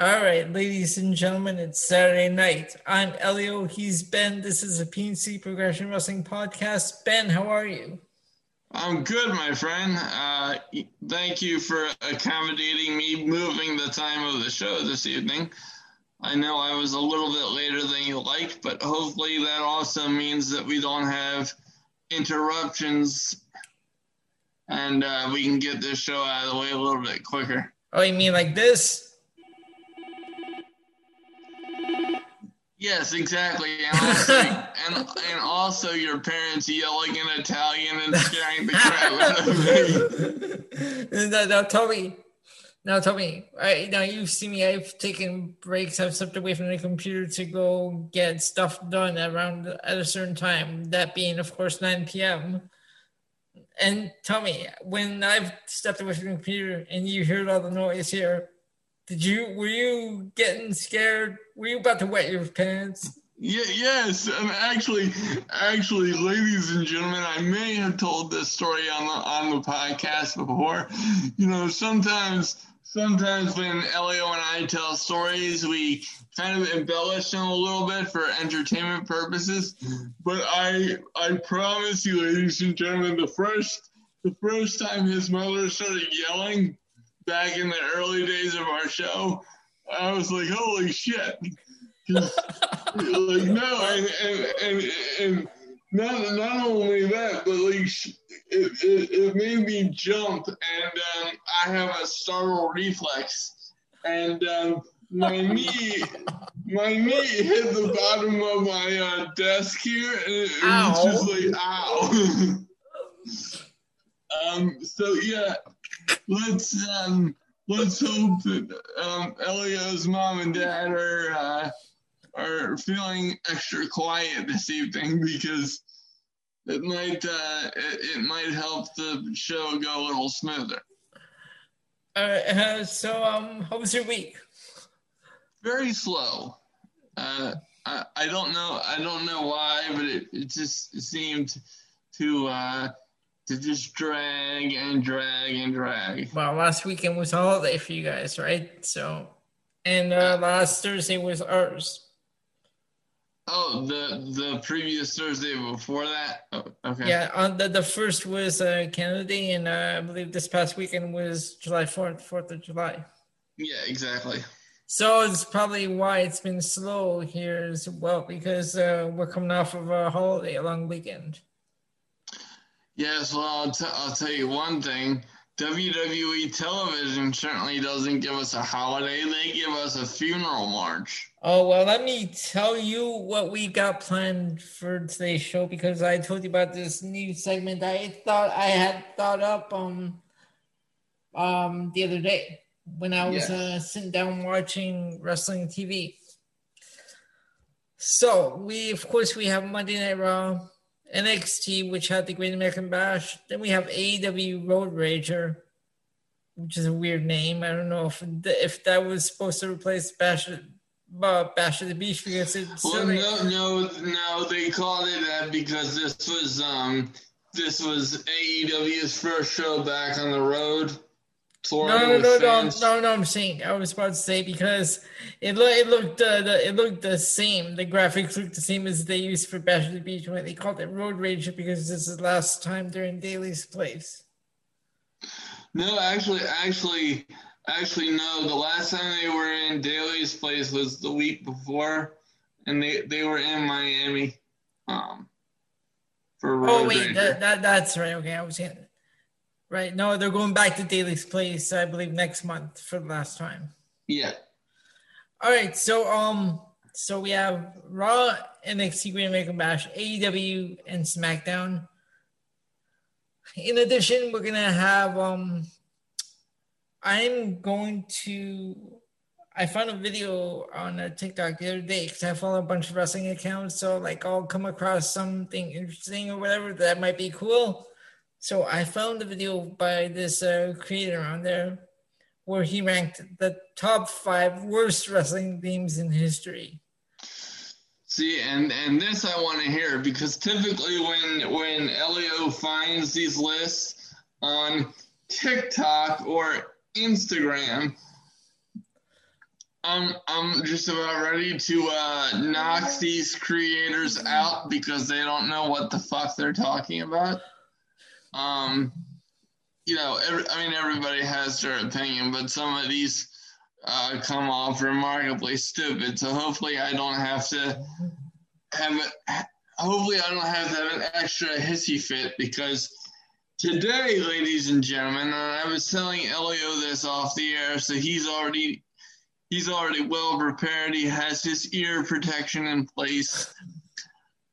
All right, ladies and gentlemen, it's Saturday night. I'm Elio. He's Ben. This is a PNC Progression Wrestling podcast. Ben, how are you? I'm good, my friend. Uh, thank you for accommodating me moving the time of the show this evening. I know I was a little bit later than you liked, but hopefully that also means that we don't have interruptions and uh, we can get this show out of the way a little bit quicker. Oh, you mean like this? Yes, exactly. And also, and, and also your parents yelling in Italian and scaring the crap out of me. now, now tell me, now tell me, I, now you've seen me, I've taken breaks, I've stepped away from the computer to go get stuff done around at a certain time, that being, of course, 9 p.m. And tell me, when I've stepped away from the computer and you heard all the noise here, did you were you getting scared? Were you about to wet your pants? Yeah, yes, and actually, actually, ladies and gentlemen, I may have told this story on the on the podcast before. You know, sometimes, sometimes when Elio and I tell stories, we kind of embellish them a little bit for entertainment purposes. But I, I promise you, ladies and gentlemen, the first, the first time his mother started yelling, back in the early days of our show, I was like, holy shit. like, no, and, and, and, and not, not only that, but like, it, it, it made me jump, and um, I have a startle reflex. And um, my knee, my knee hit the bottom of my uh, desk here, and it, it was just like, ow. um, so yeah, let's um, let's hope that um, Elio's mom and dad are uh, are feeling extra quiet this evening because it might uh, it, it might help the show go a little smoother. Uh, so um, how was your week? Very slow. Uh, I, I don't know I don't know why, but it, it just seemed to uh, to just drag and drag and drag. Well, last weekend was holiday for you guys, right? So, and uh, last Thursday was ours. Oh, the the previous Thursday before that. Oh, okay. Yeah, on the the first was uh, Canada Day, and uh, I believe this past weekend was July fourth, Fourth of July. Yeah, exactly. So it's probably why it's been slow here as well because uh, we're coming off of a holiday, a long weekend. Yes, well, I'll, t- I'll tell you one thing. WWE television certainly doesn't give us a holiday, they give us a funeral march. Oh, well, let me tell you what we got planned for today's show because I told you about this new segment I thought I had thought up um, um, the other day when I was yes. uh, sitting down watching wrestling TV. So, we, of course, we have Monday Night Raw, NXT, which had the Great American Bash. Then we have AEW Road Rager, which is a weird name. I don't know if if that was supposed to replace Bash uh, Bash at the Beach because it's well, no, no, no. They called it that because this was um this was AEW's first show back on the road no, no, no, no, no, no. I'm saying I was about to say because it looked it looked uh, the it looked the same. The graphics looked the same as they used for Bash at the Beach when they called it Road Rage because this is the last time they're in Daily's place. No, actually, actually, actually, no. The last time they were in Daily's place was the week before, and they they were in Miami. Um, for Road oh wait, that, that that's right. Okay, I was getting Right. No, they're going back to Daily's Place, I believe, next month for the last time. Yeah. All right. So um so we have Raw, NXT Great American Bash, AEW, and SmackDown. In addition, we're gonna have um I'm going to I found a video on a TikTok the other day because I follow a bunch of wrestling accounts. So like I'll come across something interesting or whatever that might be cool. So I found a video by this uh, creator on there where he ranked the top five worst wrestling themes in history. See, and and this I want to hear because typically when when Elio finds these lists on TikTok or Instagram, I'm I'm just about ready to uh, knock these creators out because they don't know what the fuck they're talking about. Um, you know, every, I mean, everybody has their opinion, but some of these uh, come off remarkably stupid. So hopefully, I don't have to have it. Hopefully, I don't have to have an extra hissy fit because today, ladies and gentlemen, and I was telling Elio this off the air, so he's already he's already well prepared. He has his ear protection in place.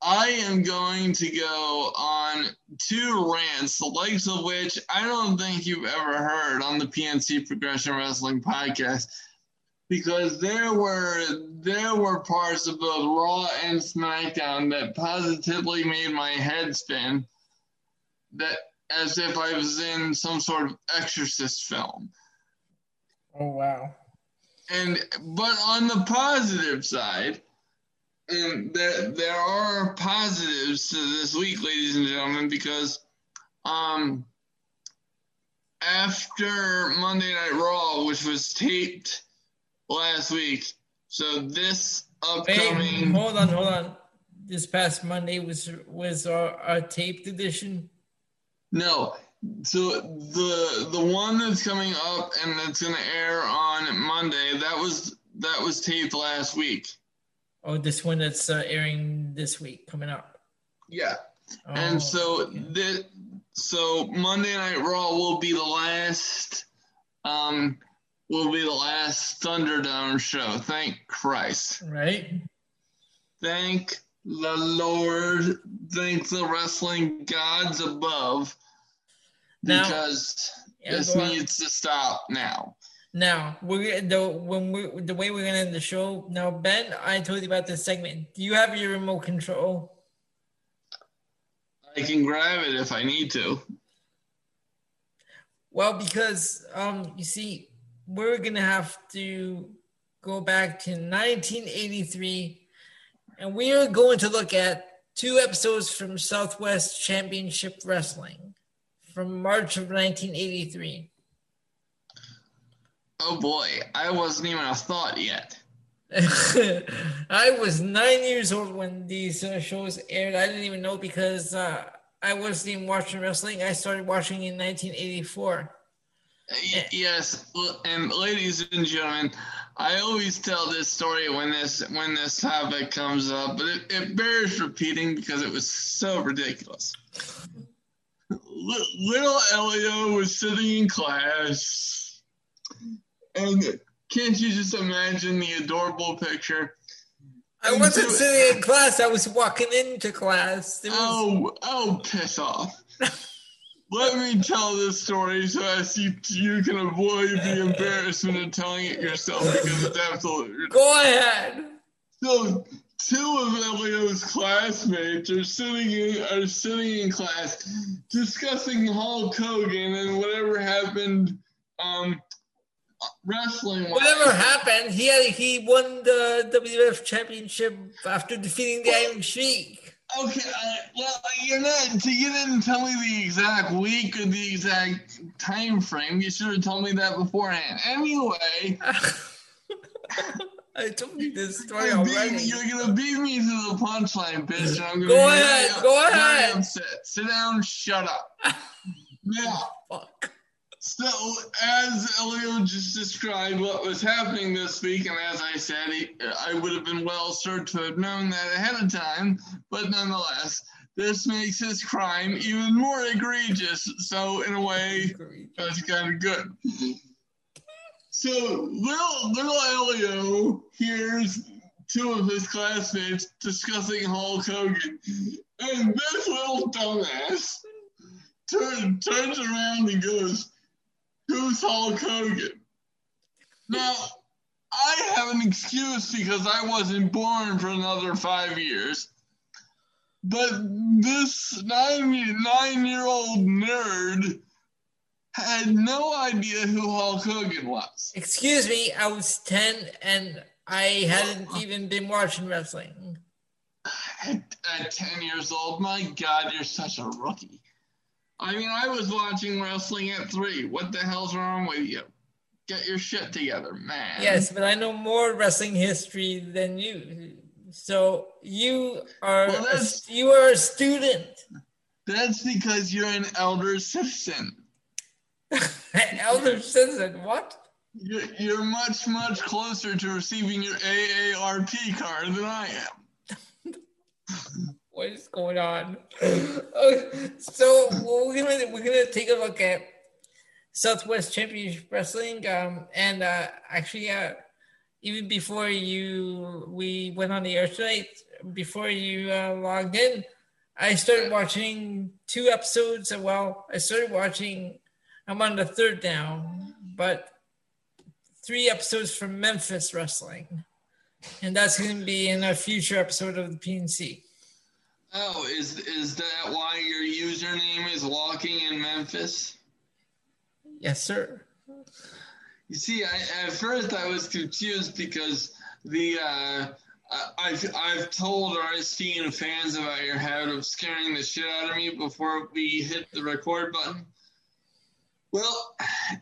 I am going to go on two rants, the likes of which I don't think you've ever heard on the PNC Progression Wrestling podcast, because there were there were parts of both Raw and SmackDown that positively made my head spin, that as if I was in some sort of Exorcist film. Oh wow! And but on the positive side and there there are positives to this week, ladies and gentlemen, because um after Monday Night Raw, which was taped last week, so this upcoming. Wait, hold on, hold on. This past Monday was was our, our taped edition. No, so the the one that's coming up and that's gonna air on Monday that was that was taped last week. Oh, this one that's uh, airing this week coming up. Yeah. Oh, and so okay. the so Monday Night Raw will be the last um will be the last Thunderdome show. Thank Christ. Right. Thank the Lord. Thank the wrestling gods above. Now, because this needs to stop now. Now we're the when we the way we're gonna end the show. Now, Ben, I told you about this segment. Do you have your remote control? I can grab it if I need to. Well, because um, you see, we're gonna have to go back to 1983, and we are going to look at two episodes from Southwest Championship Wrestling from March of 1983. Oh boy, I wasn't even a thought yet. I was nine years old when these uh, shows aired. I didn't even know because uh, I wasn't even watching wrestling. I started watching in 1984. Yes, and ladies and gentlemen, I always tell this story when this when this topic comes up, but it, it bears repeating because it was so ridiculous. Little Elio was sitting in class and can't you just imagine the adorable picture? I wasn't sitting in class. I was walking into class. Was... Oh, oh, piss off. Let me tell this story so as you, you can avoid the embarrassment of telling it yourself because it's absolutely. Go ahead. So, two of Elio's classmates are sitting in are sitting in class discussing Hulk Hogan and whatever happened um, wrestling. Whatever happened, he had he won the WWF championship after defeating the Iron Sheik. Okay, uh, well, you're not to you didn't tell me the exact week or the exact time frame. You should have told me that beforehand. Anyway. I told you this story already. You're gonna beat me to the punchline, bitch. I'm gonna go ahead. Go ahead. Upset. Sit down. Shut up. now, fuck. So, as Elio just described what was happening this week, and as I said, he, I would have been well served to have known that ahead of time, but nonetheless, this makes his crime even more egregious. So, in a way, that's kind of good. So, little, little Elio hears two of his classmates discussing Hulk Hogan, and this little dumbass turn, turns around and goes, who's Hulk Hogan? Now, I have an excuse because I wasn't born for another five years. But this nine, nine year old nerd had no idea who Hulk Hogan was. Excuse me, I was 10 and I hadn't even been watching wrestling. At, at 10 years old, my God, you're such a rookie. I mean, I was watching wrestling at three. What the hell's wrong with you? get your shit together, man. Yes, but I know more wrestling history than you. So you are Well, a, you are a student. That's because you're an elder citizen. An elder citizen. What? You're, you're much, much closer to receiving your AARP card than I am. What is going on? So we're gonna we're gonna take a look at Southwest Championship Wrestling. Um, and uh, actually, uh, even before you we went on the air tonight, before you uh, logged in, I started watching two episodes. Well, I started watching. I'm on the third now, but three episodes from Memphis Wrestling, and that's going to be in a future episode of the PNC. Oh, is is that why your username is Walking in Memphis? Yes, sir. You see, I, at first I was confused because the uh, I've I've told our esteemed fans about your habit of scaring the shit out of me before we hit the record button. Well,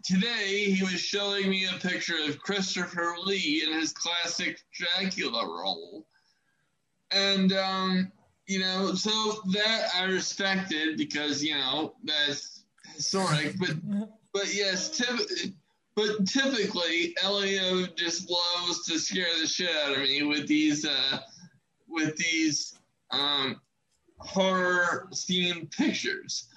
today he was showing me a picture of Christopher Lee in his classic Dracula role, and um, you know, so that I respected because you know that's historic, but but yes, typ- but typically Elio just loves to scare the shit out of me with these uh, with these um, horror themed pictures.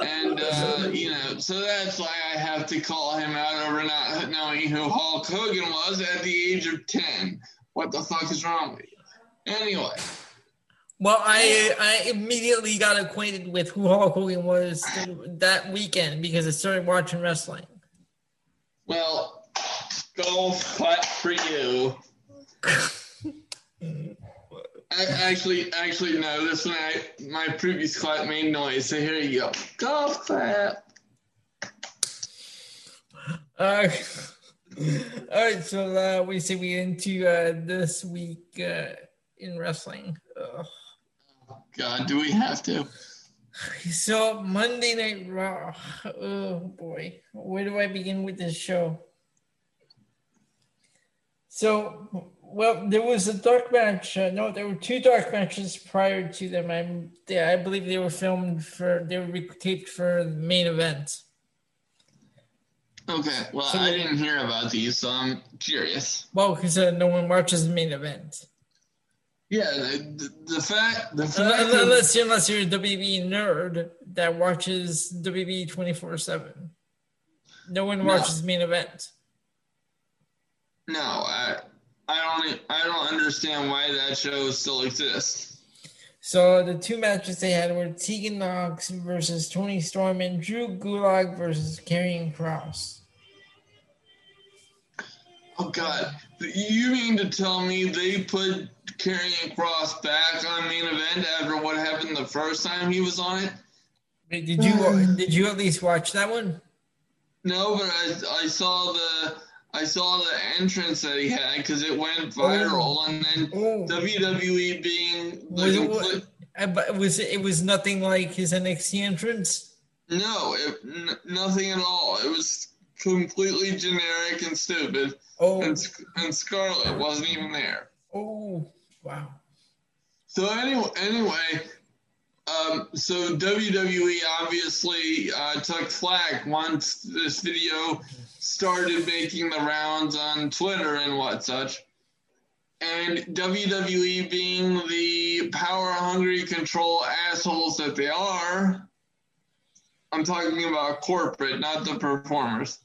And uh, you know, so that's why I have to call him out over not knowing who Hulk Hogan was at the age of ten. What the fuck is wrong with you? Anyway, Well, I I immediately got acquainted with who Hulk Hogan was that weekend because I started watching wrestling. well, go clap for you. I, actually, actually, no. This I, my previous clap made noise. So here you go. Golf clap. Uh, all right, so uh, we say we into uh, this week uh, in wrestling. Ugh. God, do we have to? So Monday Night Raw. Oh boy, where do I begin with this show? So, well, there was a dark match. Uh, no, there were two dark matches prior to them. I'm, they, I believe they were filmed for, they were taped for the main event. Okay. Well, So- I didn't hear about these, so I'm curious. Well, because uh, no one watches the main event. Yeah, the, the, the fact, Unless, fact that, unless, unless you're a WB nerd that watches WB 24 7. No one watches the main event. no, I, I don't, I don't understand why that show still exists. So the two matches they had were Tegan Knox versus Toni Storm and Drew Gulak versus Karrion Kross. Oh God, you mean to tell me they put Karrion Kross back on main event after what happened the first time he was on it? Wait, Did you did you at least watch that one? No, but I, I saw the I saw the entrance that he had because it went viral, and then Oh, WWE being the was it, complete, wa- uh, but it was it was nothing like his NXT entrance? no, it, n- nothing at all. It was completely generic and stupid, Oh, and Sc- and Scarlett wasn't even there. oh, wow. So anyway, anyway, um, so WWE obviously uh, took flack once this video started making the rounds on Twitter and what such. And WWE, being the power hungry control assholes that they are, I'm talking about corporate, not the performers.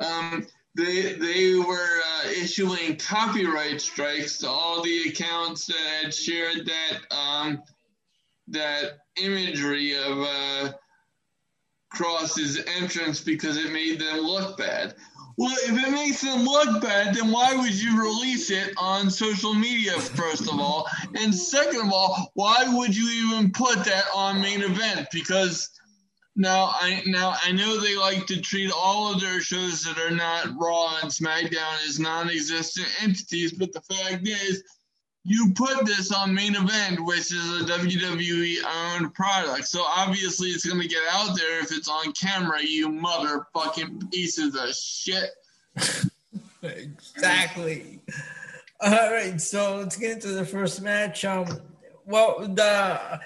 Um, they they were uh, issuing copyright strikes to all the accounts that had shared that um, that imagery of uh, Kross's entrance because it made them look bad. Well, if it makes them look bad, then why would you release it on social media, first of all? And second of all, why would you even put that on main event? Because now I now I know they like to treat all of their shows that are not Raw and SmackDown as non-existent entities, but the fact is, you put this on main event, which is a WWE owned product. So obviously it's gonna get out there if it's on camera, you motherfucking pieces of shit. exactly. All right, so let's get into the first match. Um, well, the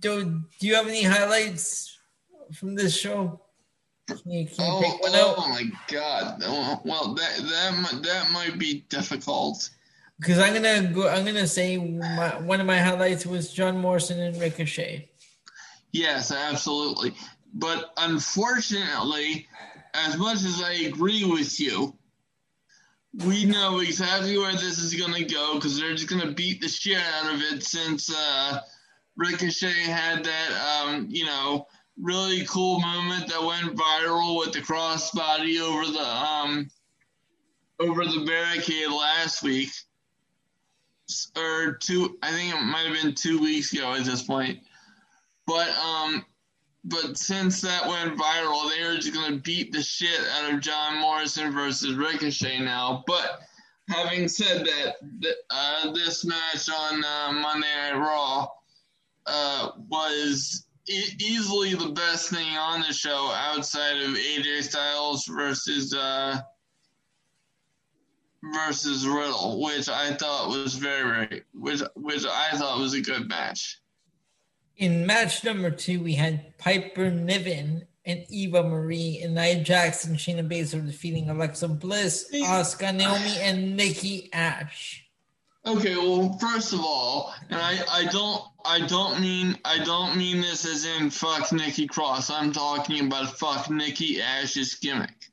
do do you have any highlights from this show? Can you, can oh, oh my god! Well, that that that might be difficult because I'm gonna go. I'm gonna say my, one of my highlights was John Morrison and Ricochet. Yes, absolutely. But unfortunately, as much as I agree with you, we know exactly where this is gonna go because they're just gonna beat the shit out of it since uh, Ricochet had that, um, you know, really cool moment that went viral with the crossbody over the um, over the barricade last week or two. I think it might have been two weeks ago at this point. But um, but since that went viral, they are just gonna beat the shit out of John Morrison versus Ricochet now. But having said that, uh, this match on uh, Monday Night Raw uh, was e- easily the best thing on the show outside of AJ Styles versus uh, versus Riddle, which I thought was very, very which which I thought was a good match. In match number two, we had Piper Niven and Eva Marie and Nia Jackson, Shayna Baszler defeating Alexa Bliss, Asuka Naomi, and Nikki Ash. Okay, well, first of all, and I, I don't I don't mean I don't mean this as in fuck Nikki Cross. I'm talking about fuck Nikki Ash's gimmick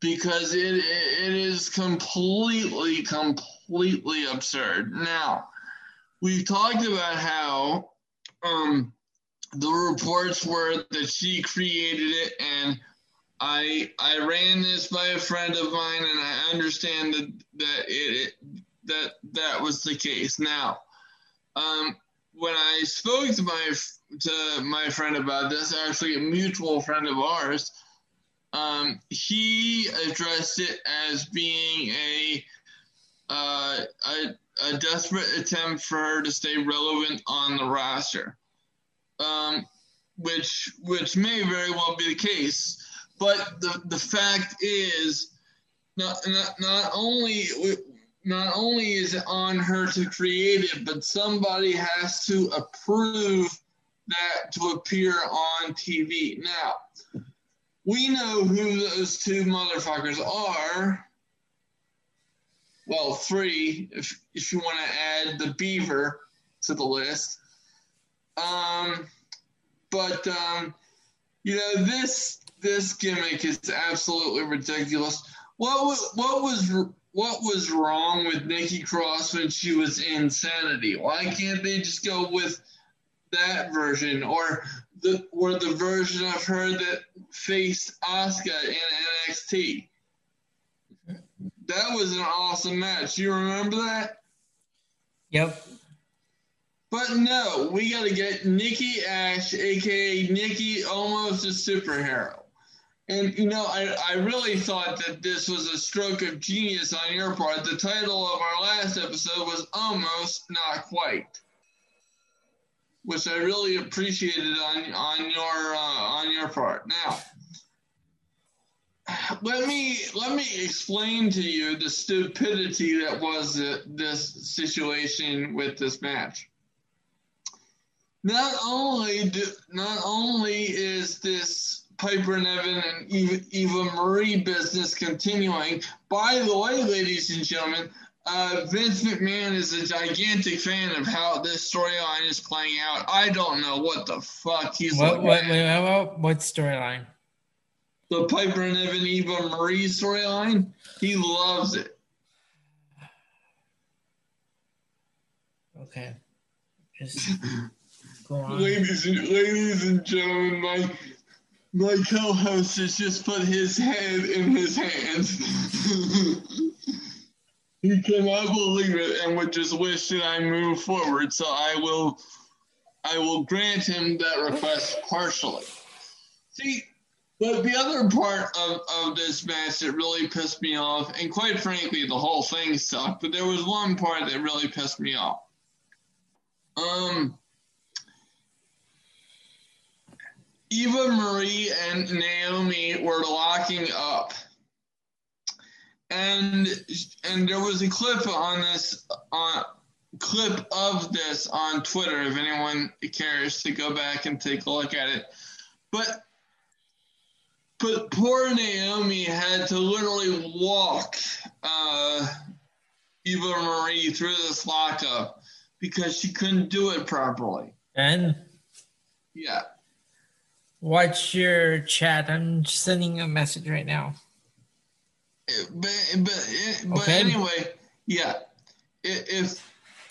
because it it is completely completely absurd. Now, we've talked about how um, the reports were that she created it, and I I ran this by a friend of mine, and I understand that that it, that that was the case. Now, um, when I spoke to my to my friend about this, actually a mutual friend of ours um, he addressed it as being a, uh, a, a desperate attempt for her to stay relevant on the roster, um, which which may very well be the case. But the the fact is, not not, not only not only is it on her to create it, but somebody has to approve that to appear on TV. Now, we know who those two motherfuckers are. Well, three, if if you want to add the beaver to the list. Um, but um, you know this this gimmick is absolutely ridiculous. What was what was what was wrong with Nikki Cross when she was insanity? Why can't they just go with that version or the or the version of her that faced Asuka in NXT. That was an awesome match. You remember that? Yep. But no, we got to get Nikki Ash, aka Nikki, almost a superhero. And you know, I, I really thought that this was a stroke of genius on your part. The title of our last episode was almost not quite which I really appreciated on on your uh, on your part. Now, let me let me explain to you the stupidity that was uh, this situation with this match. Not only do, not only is this Piper Niven and Eva, Eva Marie business continuing. By the way, ladies and gentlemen, uh, Vince McMahon is a gigantic fan of how this storyline is playing out. I don't know what the fuck he's what, what, what, what storyline? The Piper and Evan Eva Marie storyline. He loves it. Okay. Just go on. Ladies and, ladies and gentlemen, my my co-host has just put his head in his hands. He cannot believe it and would just wish that I move forward. So I will, I will grant him that request partially. See, But the other part of, of this match that really pissed me off, and quite frankly, the whole thing sucked, but there was one part that really pissed me off. Um, Eva Marie and Naomi were locking up. And and there was a clip on this on clip of this on Twitter if anyone cares to go back and take a look at it. But but poor Naomi had to literally walk uh, Eva Marie through this lockup because she couldn't do it properly. And yeah, What's your chat? I'm sending a message right now. But but but okay. anyway, yeah. If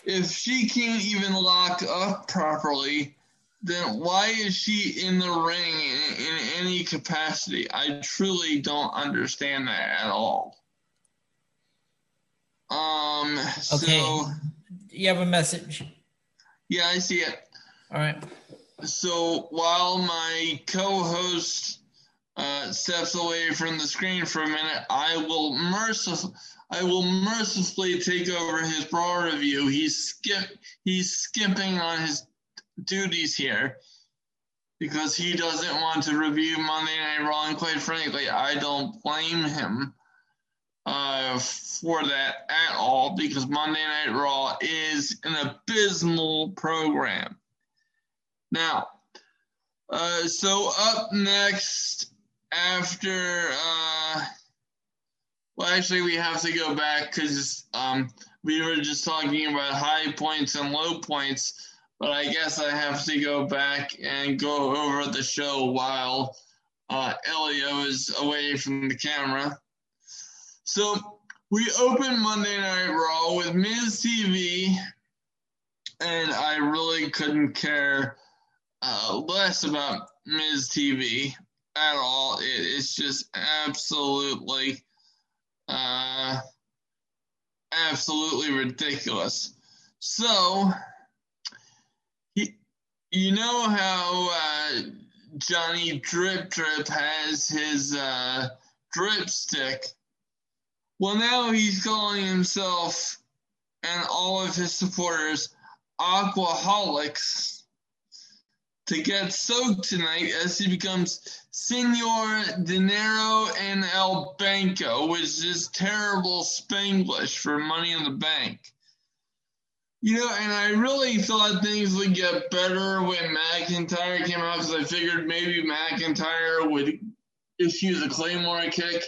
if she can't even lock up properly, then why is she in the ring in, in any capacity? I truly don't understand that at all. Um. Okay. So, you have a message. Yeah, I see it. All right. So while my co-host uh, steps away from the screen for a minute, I will mercifully I will mercifully take over his Raw review. He's skip he's skipping on his duties here because he doesn't want to review Monday Night Raw, and quite frankly, I don't blame him uh, for that at all because Monday Night Raw is an abysmal program. Now, uh, so up next after, uh, well, actually, we have to go back because um, we were just talking about high points and low points, but I guess I have to go back and go over the show while uh, Elio is away from the camera. So we open Monday Night Raw with Miz TV, and I really couldn't care uh, less about Miz TV at all. It, it's just absolutely, uh, absolutely ridiculous. So, he, you know how uh, Johnny Drip Drip has his uh, drip stick. Well, now he's calling himself and all of his supporters aquaholics to get soaked tonight as he becomes Senor Dinero and El Banco, which is terrible Spanglish for money in the bank. You know, and I really thought things would get better when McIntyre came out because I figured maybe McIntyre would issue the Claymore kick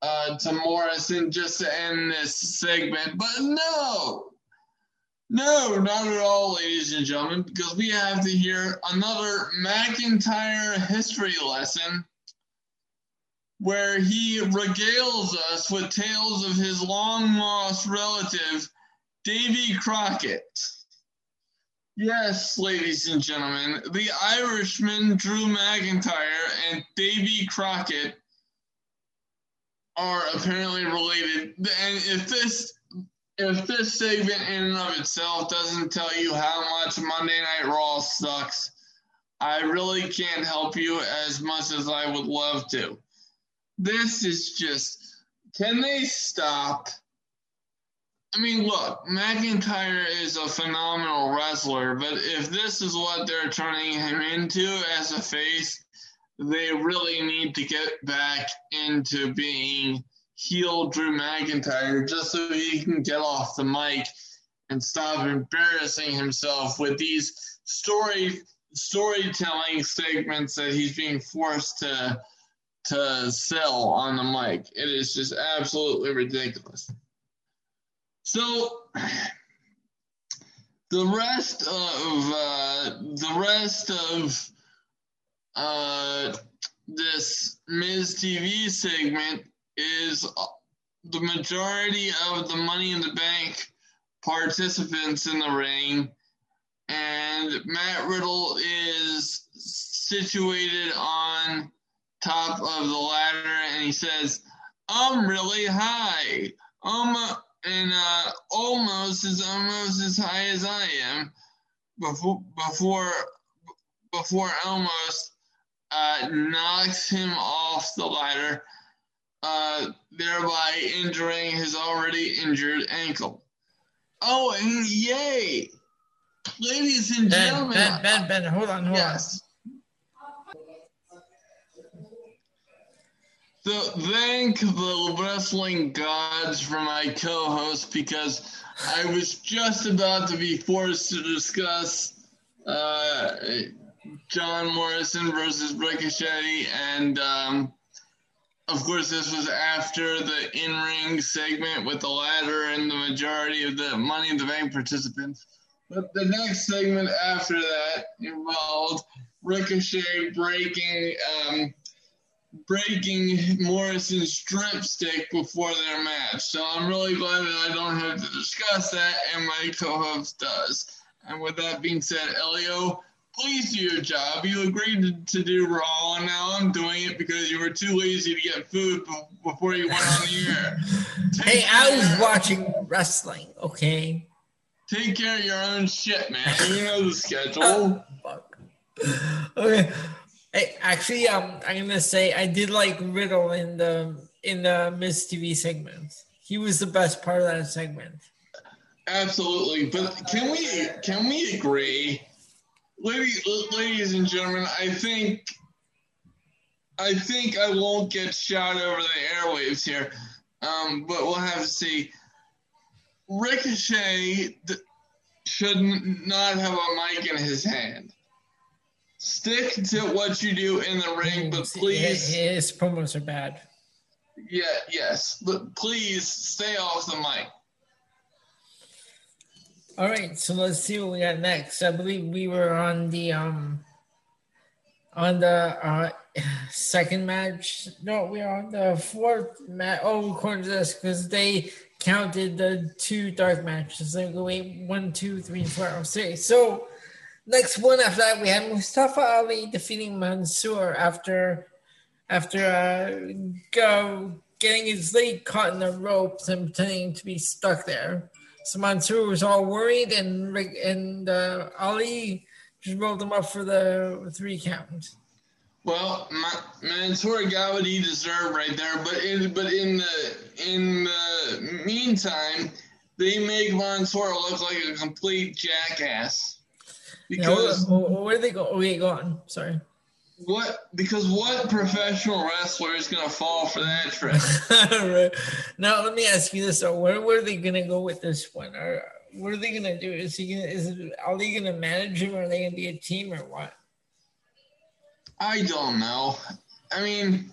uh, to Morrison just to end this segment. But no, no, not at all, ladies and gentlemen, because we have to hear another McIntyre history lesson where he regales us with tales of his long lost relative, Davy Crockett. Yes, ladies and gentlemen, the Irishman Drew McIntyre and Davy Crockett are apparently related. And if this if this segment in and of itself doesn't tell you how much Monday Night Raw sucks, I really can't help you as much as I would love to. This is just, can they stop? I mean, look, McIntyre is a phenomenal wrestler, but if this is what they're turning him into as a face, they really need to get back into being heel Drew McIntyre just so he can get off the mic and stop embarrassing himself with these story storytelling segments that he's being forced to to sell on the mic. It is just absolutely ridiculous. So the rest of uh, the rest of uh, this Miz TV segment is uh, the majority of the Money in the Bank participants in the ring, and Matt Riddle is situated on top of the ladder, and he says, "I'm really high. Um, and uh, Omos is almost as high as I am." Before before before Omos uh, knocks him off the ladder, uh, thereby injuring his already injured ankle. Oh, and yay! Ladies and Ben, gentlemen. Ben, Ben, Ben, hold on, hold Yes. So thank the wrestling gods for my co-host because I was just about to be forced to discuss uh, John Morrison versus Ricochet, and um, of course this was after the in-ring segment with the ladder and the majority of the Money in the Bank participants. But the next segment after that involved Ricochet breaking um, breaking Morrison's dripstick before their match. So I'm really glad that I don't have to discuss that, and my co-host does. And with that being said, Elio, please do your job. You agreed to, to do Raw, and now I'm doing it because you were too lazy to get food before you went on the air. Hey, Take I was watching wrestling, okay? Take care of your own shit, man. You know the schedule. Oh, fuck. Okay. Hey, actually, um, I'm gonna say I did like Riddle in the in the Miz TV segment. He was the best part of that segment. Absolutely, but can we can we agree, ladies, ladies and gentlemen? I think I think I won't get shot over the airwaves here, um, but we'll have to see. Ricochet th- should n- not have a mic in his hand. Stick to what you do in the ring, but please, his, his promos are bad. yeah, yes, but please stay off the mic. All right, so let's see what we got next. I believe we were on the um on the uh second match. No, we are on the fourth match. Oh, according to this, because they counted the two dark matches. They Like wait, one, two, three, four, oh, six. So next one after that, we had Mustafa Ali defeating Mansoor after after uh go getting his leg caught in the ropes and pretending to be stuck there. So Mansoor was all worried, and and uh, Ali just rolled him up for the three count. Well, Ma- Mansoor got what he deserved right there, but in but in the in the meantime, they make Mansoor look like a complete jackass. Because where, where did they go? Oh, yeah, go on. Sorry. What? Because what professional wrestler is gonna fall for that trick? Right. now let me ask you this: though. Where, are they gonna go with this one? Or what are they gonna do? Is he gonna? Is are they gonna manage him? Or are they gonna be a team or what? I don't know. I mean,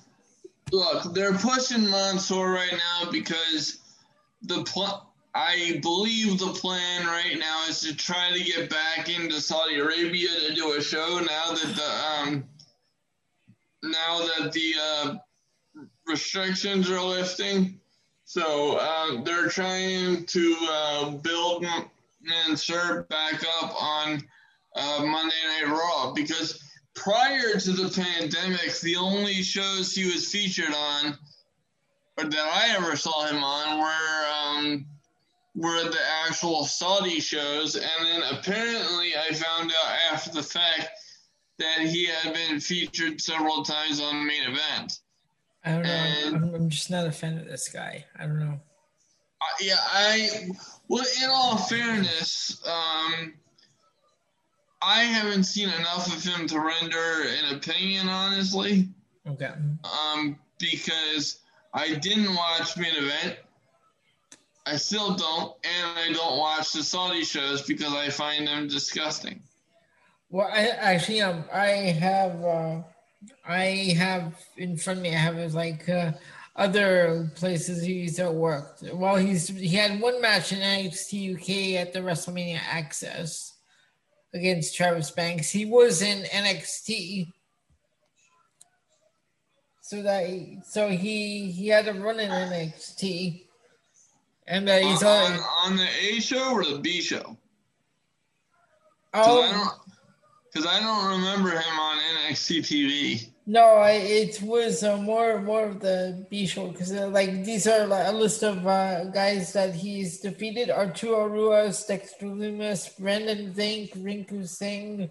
look, they're pushing Mansoor right now because the pl- I believe the plan right now is to try to get back into Saudi Arabia to do a show now that the um now that the uh, restrictions are lifting. So uh, they're trying to uh, build and Mansoor back up on uh, Monday Night Raw because prior to the pandemic, the only shows he was featured on, or that I ever saw him on, were um, were the actual Saudi shows, and then apparently I found out after the fact that he had been featured several times on main event. I don't know. And- I'm, I'm just not a fan of this guy. I don't know. Uh, yeah, I well, in all fairness, um, I haven't seen enough of him to render an opinion, honestly. Okay. um, because I didn't watch main event. I still don't, and I don't watch the Saudi shows because I find them disgusting. Well, I actually um I have uh, I have in front of me I have like uh, other places he's uh, worked. Well, he's he had one match in NXT UK at the WrestleMania Axxess against Travis Banks. He was in NXT. So that he, so he he had a run in NXT, and uh, he's on, on. on the A show or the B show? Oh because I don't remember him on NXT TV. No, I, it was uh, more more of the B show because uh, like these are like a list of uh, guys that he's defeated: Arturo Ruas, Dexter Lumis, Brandon Zink, Rinku Singh,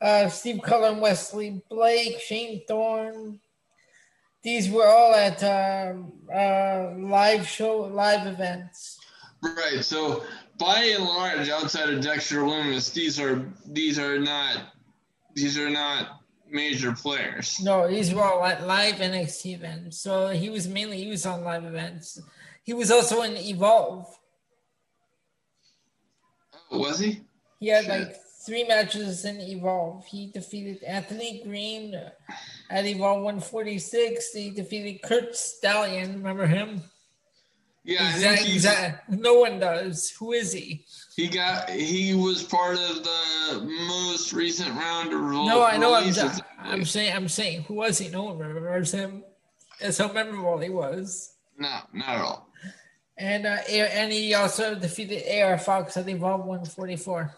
uh, Steve Cullen, Wesley Blake, Shane Thorne. These were all at uh, uh, live show, live events. Right. So by and large, outside of Dexter Lumis, these are these are not these are not major players. No, these were all at live NXT events. So he was mainly he was on live events. He was also in Evolve. Oh, was he? He had Shit. like three matches in Evolve. He defeated Anthony Green at Evolve 146. He defeated Curt Stallion. Remember him? Yeah, exactly. Exact, no one does. Who is he? He got. He was part of the most recent round of. No, I know. I'm, I'm saying. I'm saying. Who was he? No one remembers him. That's how memorable he was. No, not at all. And uh, and he also defeated AR Fox at the Evolve 144.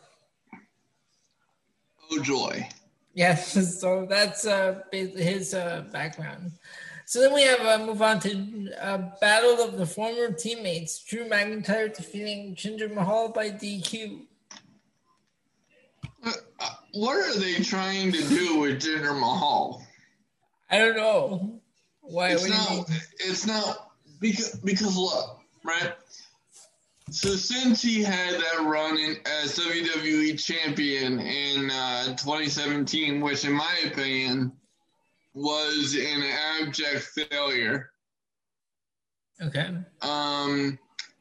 Oh joy! Yes, so that's uh, his uh, background. So then we have uh, move on to uh, battle of the former teammates. Drew McIntyre defeating Jinder Mahal by DQ. Uh, uh, what are they trying to do with Jinder Mahal? I don't know. Why? It's not. It's not because because look, right? So since he had that run in, as WWE champion in uh, 2017, which in my opinion was an abject failure. Okay. Um,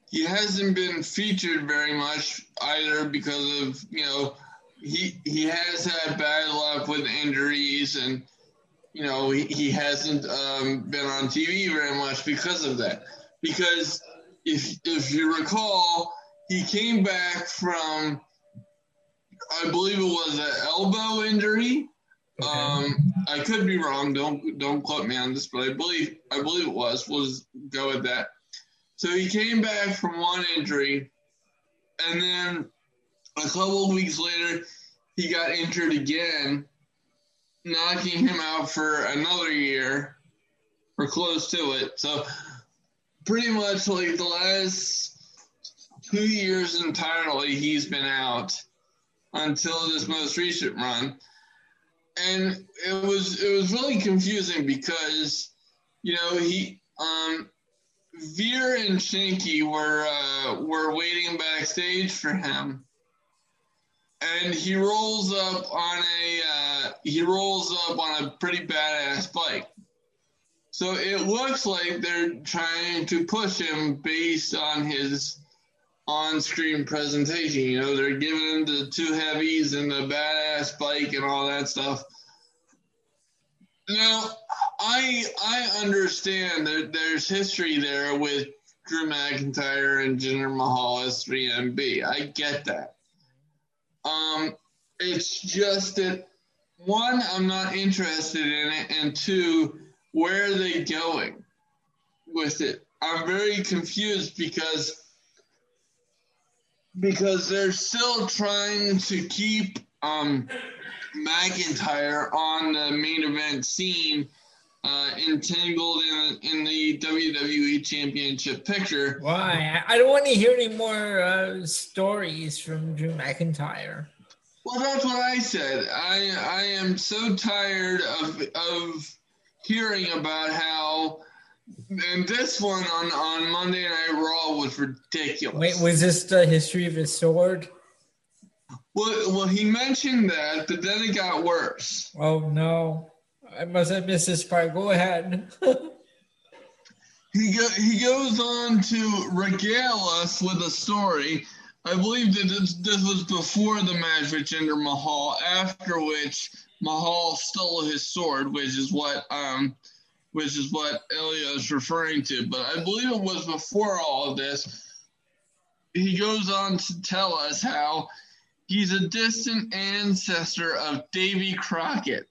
he hasn't been featured very much either because of you know he he has had bad luck with injuries and you know he, he hasn't um, been on TV very much because of that. Because if if you recall, he came back from I believe it was an elbow injury um, I could be wrong. Don't don't quote me on this, but I believe I believe it was. Was go with that. So he came back from one injury, and then a couple of weeks later, he got injured again, knocking him out for another year, or close to it. So pretty much like the last two years entirely, he's been out until this most recent run and it was it was really confusing because you know he um Veer and Shanky were uh, were waiting backstage for him, and he rolls up on a uh, he rolls up on a pretty badass bike. So it looks like they're trying to push him based on his on-screen presentation. You know, they're giving the two heavies and the badass bike and all that stuff. Now, I I understand that there's history there with Drew McIntyre and Jinder Mahal as 3MB. I get that. Um, it's just that one, I'm not interested in it, and two, where are they going with it? I'm very confused because because they're still trying to keep um, McIntyre on the main event scene, uh, entangled in in the WWE Championship picture. Why? I don't want to hear any more uh, stories from Drew McIntyre. Well, that's what I said. I I am so tired of of hearing about how and this one on, on Monday Night Raw was ridiculous. Wait, was this the history of his sword? Well, well, he mentioned that, but then it got worse. Oh no, I must have missed this part. Go ahead. he go, he goes on to regale us with a story. I believe that this, this was before the match with Jinder Mahal. After which Mahal stole his sword, which is what um which is what Elia is referring to. But I believe it was before all of this. He goes on to tell us how he's a distant ancestor of Davy Crockett.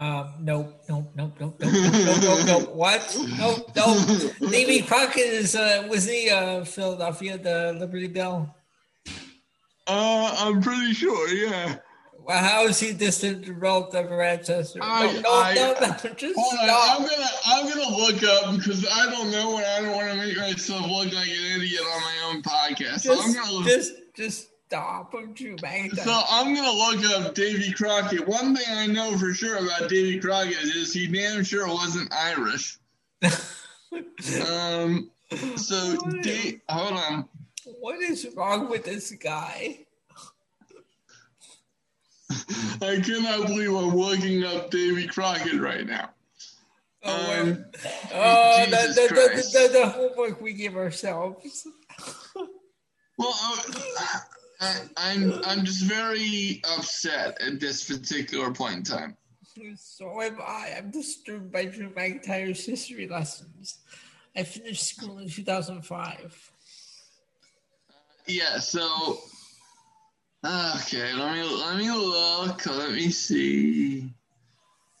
Um, nope, nope, nope, nope, nope, nope, nope, nope. What? Nope, nope. Davy Crockett is uh was he uh Philadelphia the Liberty Bell? Uh, I'm pretty sure, yeah. Well, how is he distant relative or ancestor? I, no, no, I, no, no, just hold on. I'm gonna I'm gonna look up because I don't know and I don't want to make myself look like an idiot on my own podcast. Just, so I'm gonna look. just just stop Drew McIntyre. So I'm gonna look up Davy Crockett. One thing I know for sure about Davy Crockett is he damn sure wasn't Irish. um. So, da- hold on. What is wrong with this guy? I cannot believe I'm looking up Davy Crockett right now. Oh, Um, oh the, Jesus the, the, Christ. the, the homework we give ourselves. Well, I, I, I'm I'm just very upset at this particular point in time. So am I. I'm disturbed by Drew McIntyre's history lessons. I finished school in 2005. Yeah. So, okay. Let me let me look. Let me see.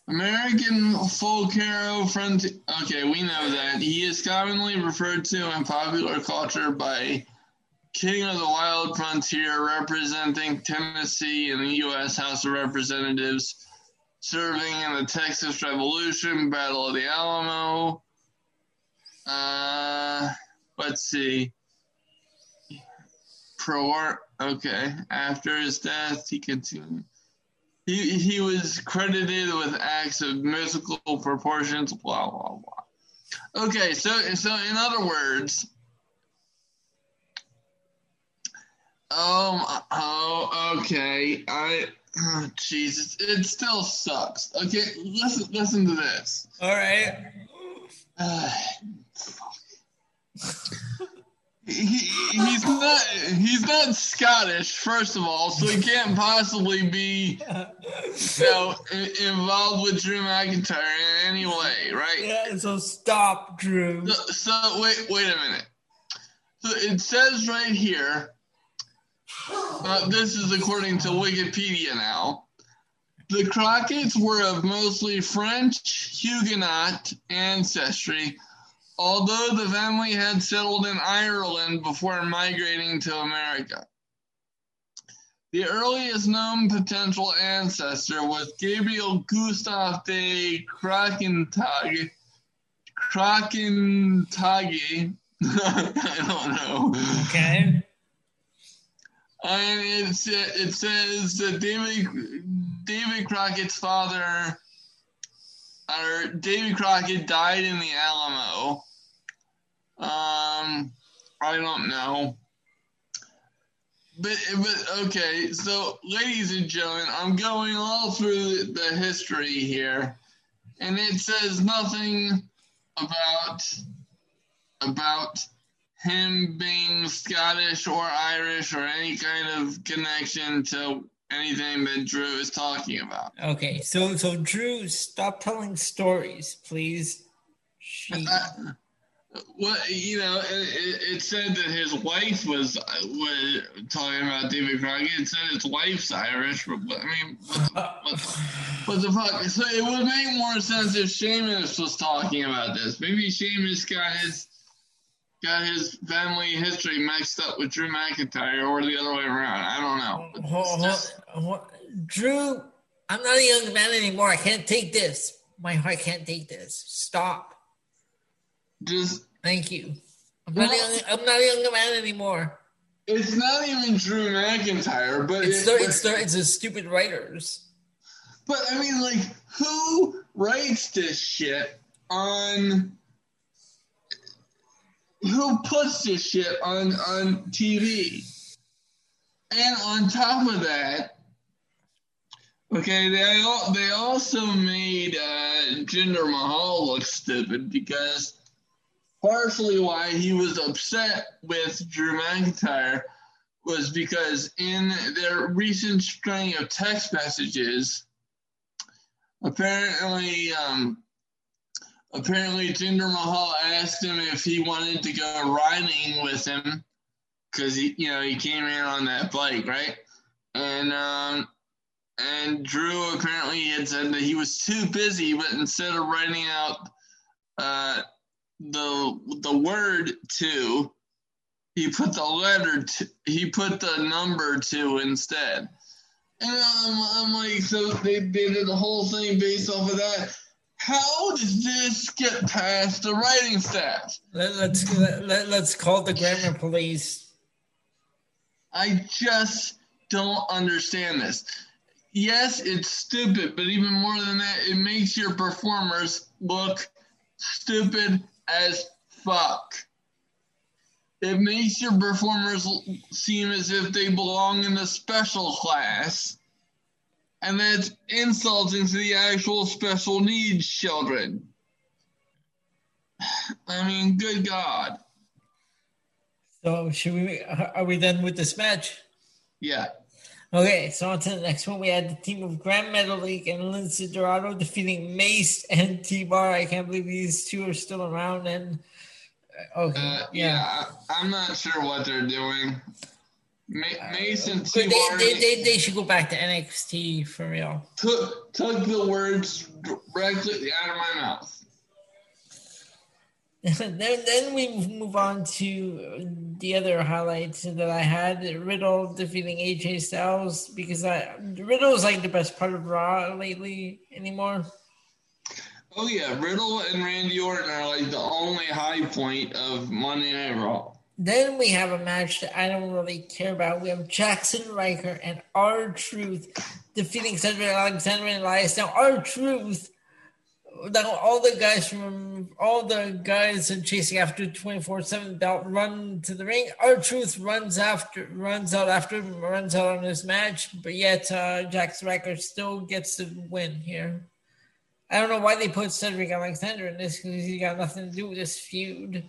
American folk hero front. Okay, we know that he is commonly referred to in popular culture by King of the Wild Frontier, representing Tennessee in the U.S. House of Representatives, serving in the Texas Revolution, Battle of the Alamo. Uh, let's see. Pro okay. After his death, he continued. He, he was credited with acts of mythical proportions, blah, blah, blah. Okay, so, so in other words, um, oh, okay, I, oh, Jesus, it still sucks. Okay, listen, listen to this. All right. Uh, he, he's not he's not Scottish, first of all, so he can't possibly be you know involved with Drew McIntyre in any way, right? Yeah, so stop, Drew. So, so wait wait a minute. So it says right here. Uh, this is according to Wikipedia now. The Crockett's were of mostly French Huguenot ancestry, although the family had settled in Ireland before migrating to America. The earliest known potential ancestor was Gabriel Gustav de Krakentag. Krakentagi. I don't know. Okay. And it, it says that David David Crockett's father, or David Crockett, died in the Alamo. Um, I don't know. But but okay, so ladies and gentlemen, I'm going all through the history here, and it says nothing about about him being Scottish or Irish or any kind of connection to anything that Drew is talking about. Okay, so so Drew, stop telling stories, please. She, Uh, what you know, it, it, said that his wife was was talking about David Crockett. It said his wife's Irish, but I mean, what the, what, the, what the fuck? So it would make more sense if Sheamus was talking about this. Maybe Sheamus got his got his family history mixed up with Drew McIntyre, or the other way around. I don't know. But Ho- it's ho- just- ho- Drew, I'm not a young man anymore. I can't take this. My heart can't take this. Stop. Just Thank you. I'm not, a young, I'm not a young man anymore. it's not even Drew McIntyre, but It's it- but- it's the, it's the stupid writers. But I mean, like, who writes this shit on? Who puts this shit on on TV? And on top of that, okay, they al- they also made uh, Jinder Mahal look stupid because partially why he was upset with Drew McIntyre was because in their recent string of text messages apparently um apparently Jinder Mahal asked him if he wanted to go riding with him because he you know he came in on that bike right? And um and Drew apparently had said that he was too busy but instead of writing out uh the the word two he put the letter two, he put the number two instead and I'm, I'm like, so they, they did the whole thing based off of that. How does this get past the writing staff? Let, let's let, let, let's call the grammar police. I just don't understand this. Yes, it's stupid, but even more than that, it makes your performers look stupid as fuck. It makes your performers seem as if they belong in a special class. And that's insulting to the actual special needs children. I mean, good God. So, should we? Are we done with this match? Yeah. Okay, so on to the next one. We had the team of Gran Metalik and Lince Dorado defeating Mace and T Bar. I can't believe these two are still around. And uh, okay, uh, yeah. yeah, I'm not sure what they're doing. Ma- Mace and T Bar. They, they, they, they, should go back to NXT for real. Took took the words directly out of my mouth. then, then we move on to the other highlights that I had. Riddle defeating AJ Styles because I Riddle is like the best part of Raw lately anymore. Oh yeah, Riddle and Randy Orton are like the only high point of Monday Night Raw. Then we have a match that I don't really care about. We have Jaxson Ryker and R-Truth defeating Cedric Alexander and Elias. Now R-Truth now all the guys from all the guys are chasing after 24-7 belt run to the ring R-Truth runs after runs out after runs out on this match but yet uh Jax Ryker still gets the win here. I don't know why they put Cedric Alexander in this because he got nothing to do with this feud.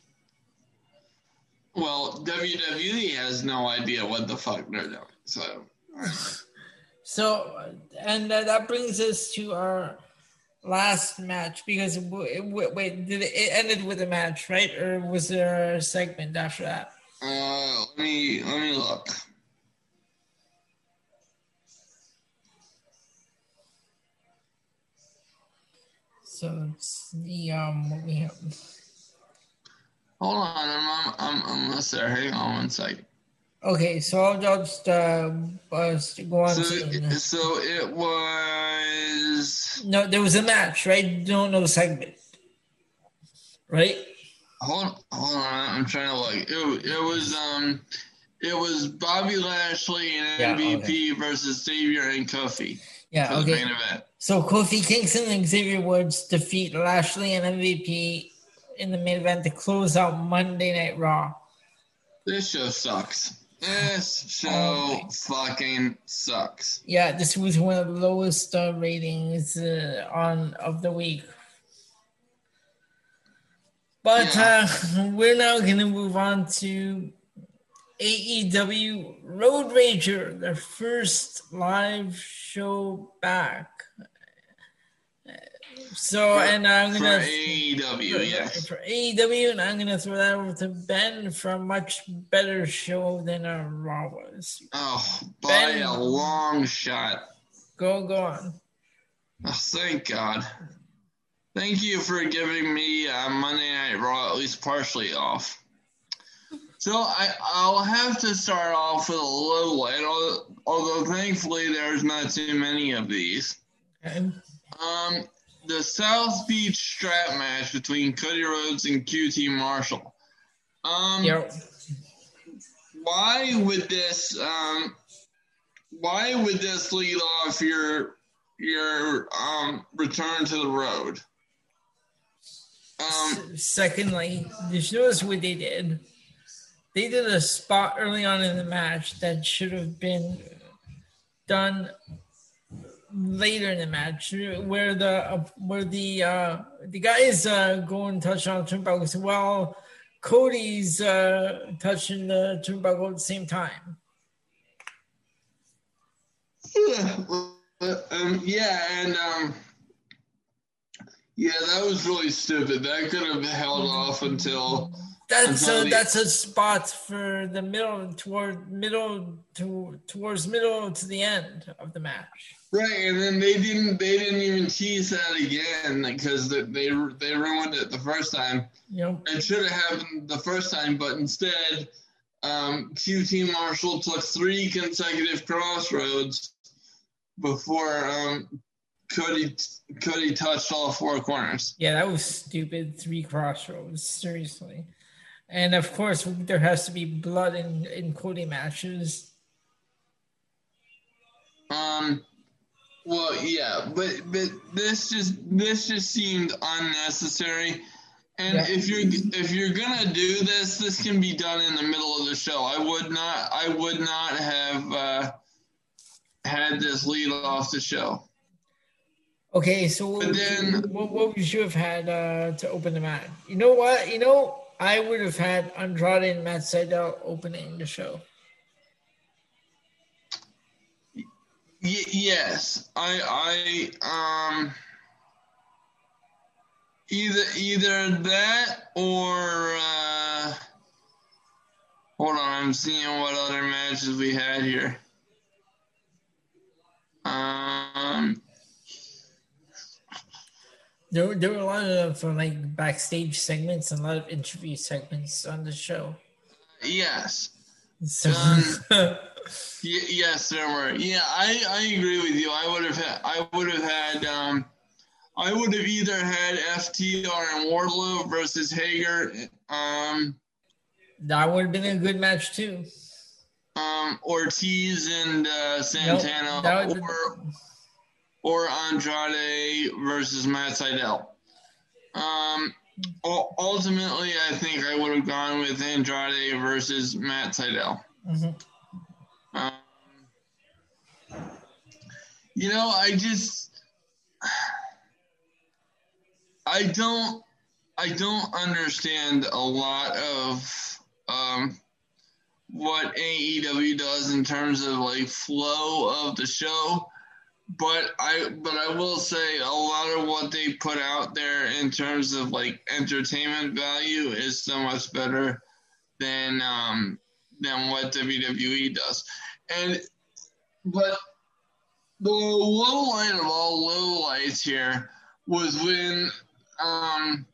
Well WWE has no idea what the fuck they're doing so. So and uh, that brings us to our last match because it, it, wait, did it, it, ended with a match, right? Or was there a segment after that? Uh, let me let me look. So it's the um what we have. Hold on, I'm I'm I'm almost there. Hang on one second. Okay, so I'll just uh, uh go on. So, so it was. No, there was a match, right? No, no segment, right? Hold, hold on. I'm trying to look. It, it was um, it was Bobby Lashley and yeah, MVP okay. versus Xavier and Kofi. Yeah, okay. So Kofi Kingston and Xavier Woods defeat Lashley and MVP in the main event to close out Monday Night Raw. This show sucks. This show oh fucking sucks. Yeah, this was one of the lowest uh, ratings uh, on of the week. But yeah. uh, we're now going to move on to AEW Road Rager, their first live show back. So, for, and I'm gonna for AEW, yes, for AEW, and I'm gonna throw that over to Ben for a much better show than a Raw was. Oh, by ben, a long shot. Go, go on. Oh, thank God. Thank you for giving me uh, Monday Night Raw at least partially off. So I, I'll have to start off with a little light, although, although thankfully there's not too many of these. Okay. Um, the South Beach strap match between Cody Rhodes and QT Marshall. Um, yep. Why would this? Um, why would this lead off your your um, return to the road? Um, Secondly, did you notice what they did? They did a spot early on in the match that should have been done later in the match where the uh, where the uh, the guys uh, go and touch on the turnbuckle while Cody's uh, touching the turnbuckle at the same time. Yeah, um, yeah, and um, yeah, that was really stupid. That could have held off until that's a, the, that's a spot for the middle toward middle to towards middle to the end of the match. Right, and then they didn't they didn't even tease that again because they they, they ruined it the first time. Yep. It should have happened the first time, but instead, um, QT Marshall took three consecutive Cross Rhodes before um, Cody Cody touched all four corners. Yeah, that was stupid. Three Cross Rhodes, seriously. And of course, there has to be blood in in Cody matches Um, well, yeah, but but this just this just seemed unnecessary. And Yeah. if you're if you're gonna do this, this can be done in the middle of the show. I would not I would not have uh, had this lead off the show. Okay, so then- what, what would you have had uh, to open the match? You know what? You know, I would have had Andrade and Matt Sydal opening the show. Y- yes, I I um either either that or uh, hold on, I'm seeing what other matches we had here. Um, There, there were a lot of like backstage segments and a lot of interview segments on the show. yes, So, y- yes, there were. Yeah, I I agree with you. I would have had I would have had um. I would have either had FTR and Wardlow versus Hager, um, that would have been a good match too. um, Ortiz and uh, Santana, would- or or Andrade versus Matt Sydal. Um, ultimately, I think I would have gone with Andrade versus Matt Sydal. Mhm. Um, you know, I just I don't I don't understand a lot of um, what AEW does in terms of like flow of the show. But I but I will say a lot of what they put out there in terms of like entertainment value is so much better than um, than what WWE does. And but the low light of all low lights here was when um,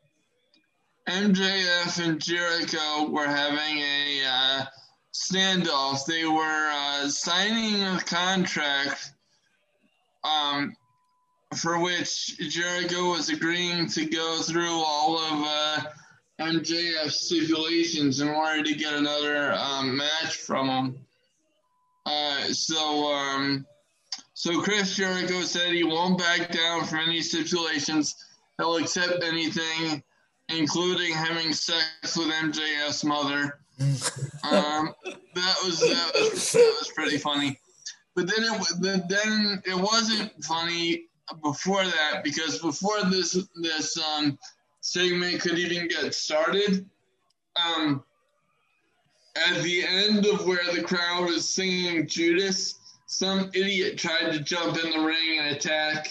MJF and Jericho were having a uh, standoff. They were uh, signing a contract um, for which Jericho was agreeing to go through all of uh, MJF's stipulations in order to get another um, match from him. Uh, so, um, so Chris Jericho said he won't back down from any stipulations. He'll accept anything, including having sex with MJF's mother. Um, that was that was that was pretty funny. But then it then it wasn't funny before that because before this this um, segment could even get started, um, at the end of where the crowd was singing Judas, some idiot tried to jump in the ring and attack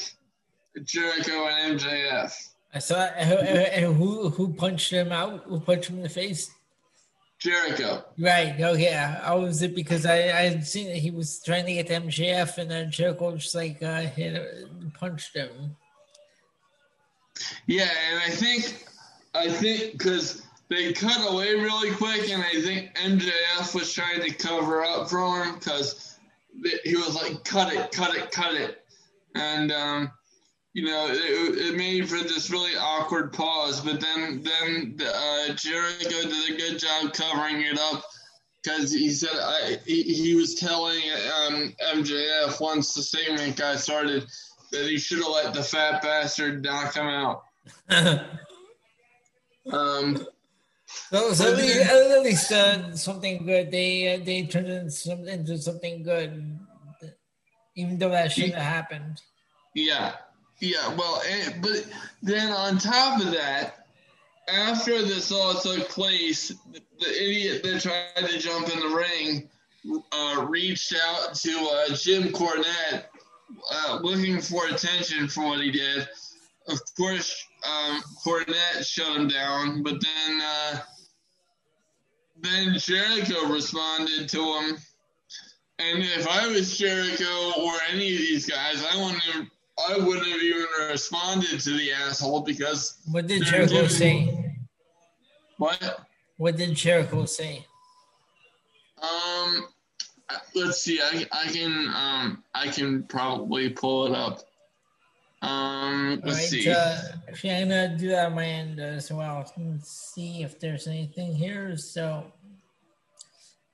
Jericho and MJF. I saw and who who punched him out? Who punched him in the face? Jericho. Right. Oh yeah. I was it because I I had seen that he was trying to get to MJF and then Jericho just like uh, hit punched him. Yeah, and I think I think because they cut away really quick, and I think MJF was trying to cover up for him because he was like, "Cut it, cut it, cut it," and um, you know, it, it made for this really awkward pause. But then then uh, Jericho did a good job covering it up because he said I, he, he was telling um, MJF once the segment got started that he should have let the fat bastard knock him out. Um, So, so at least, at least uh, something good. They uh, they turned into some- into something good, even though that shouldn't have happened. yeah, yeah. Well, and, but then on top of that, after this all took place, the, the idiot that tried to jump in the ring uh, reached out to uh, Jim Cornette, uh, looking for attention for what he did. Of course, um, Cornette shut him down, but then uh, then Jericho responded to him. And if I was Jericho or any of these guys, I wouldn't have, I wouldn't have even responded to the asshole because What did Jericho giving- say? what? What did Jericho say? Um, let's see. I I can um I can probably pull it up. Um, let's right, see. uh, gonna do that on my end as well. Let's see if there's anything here. So,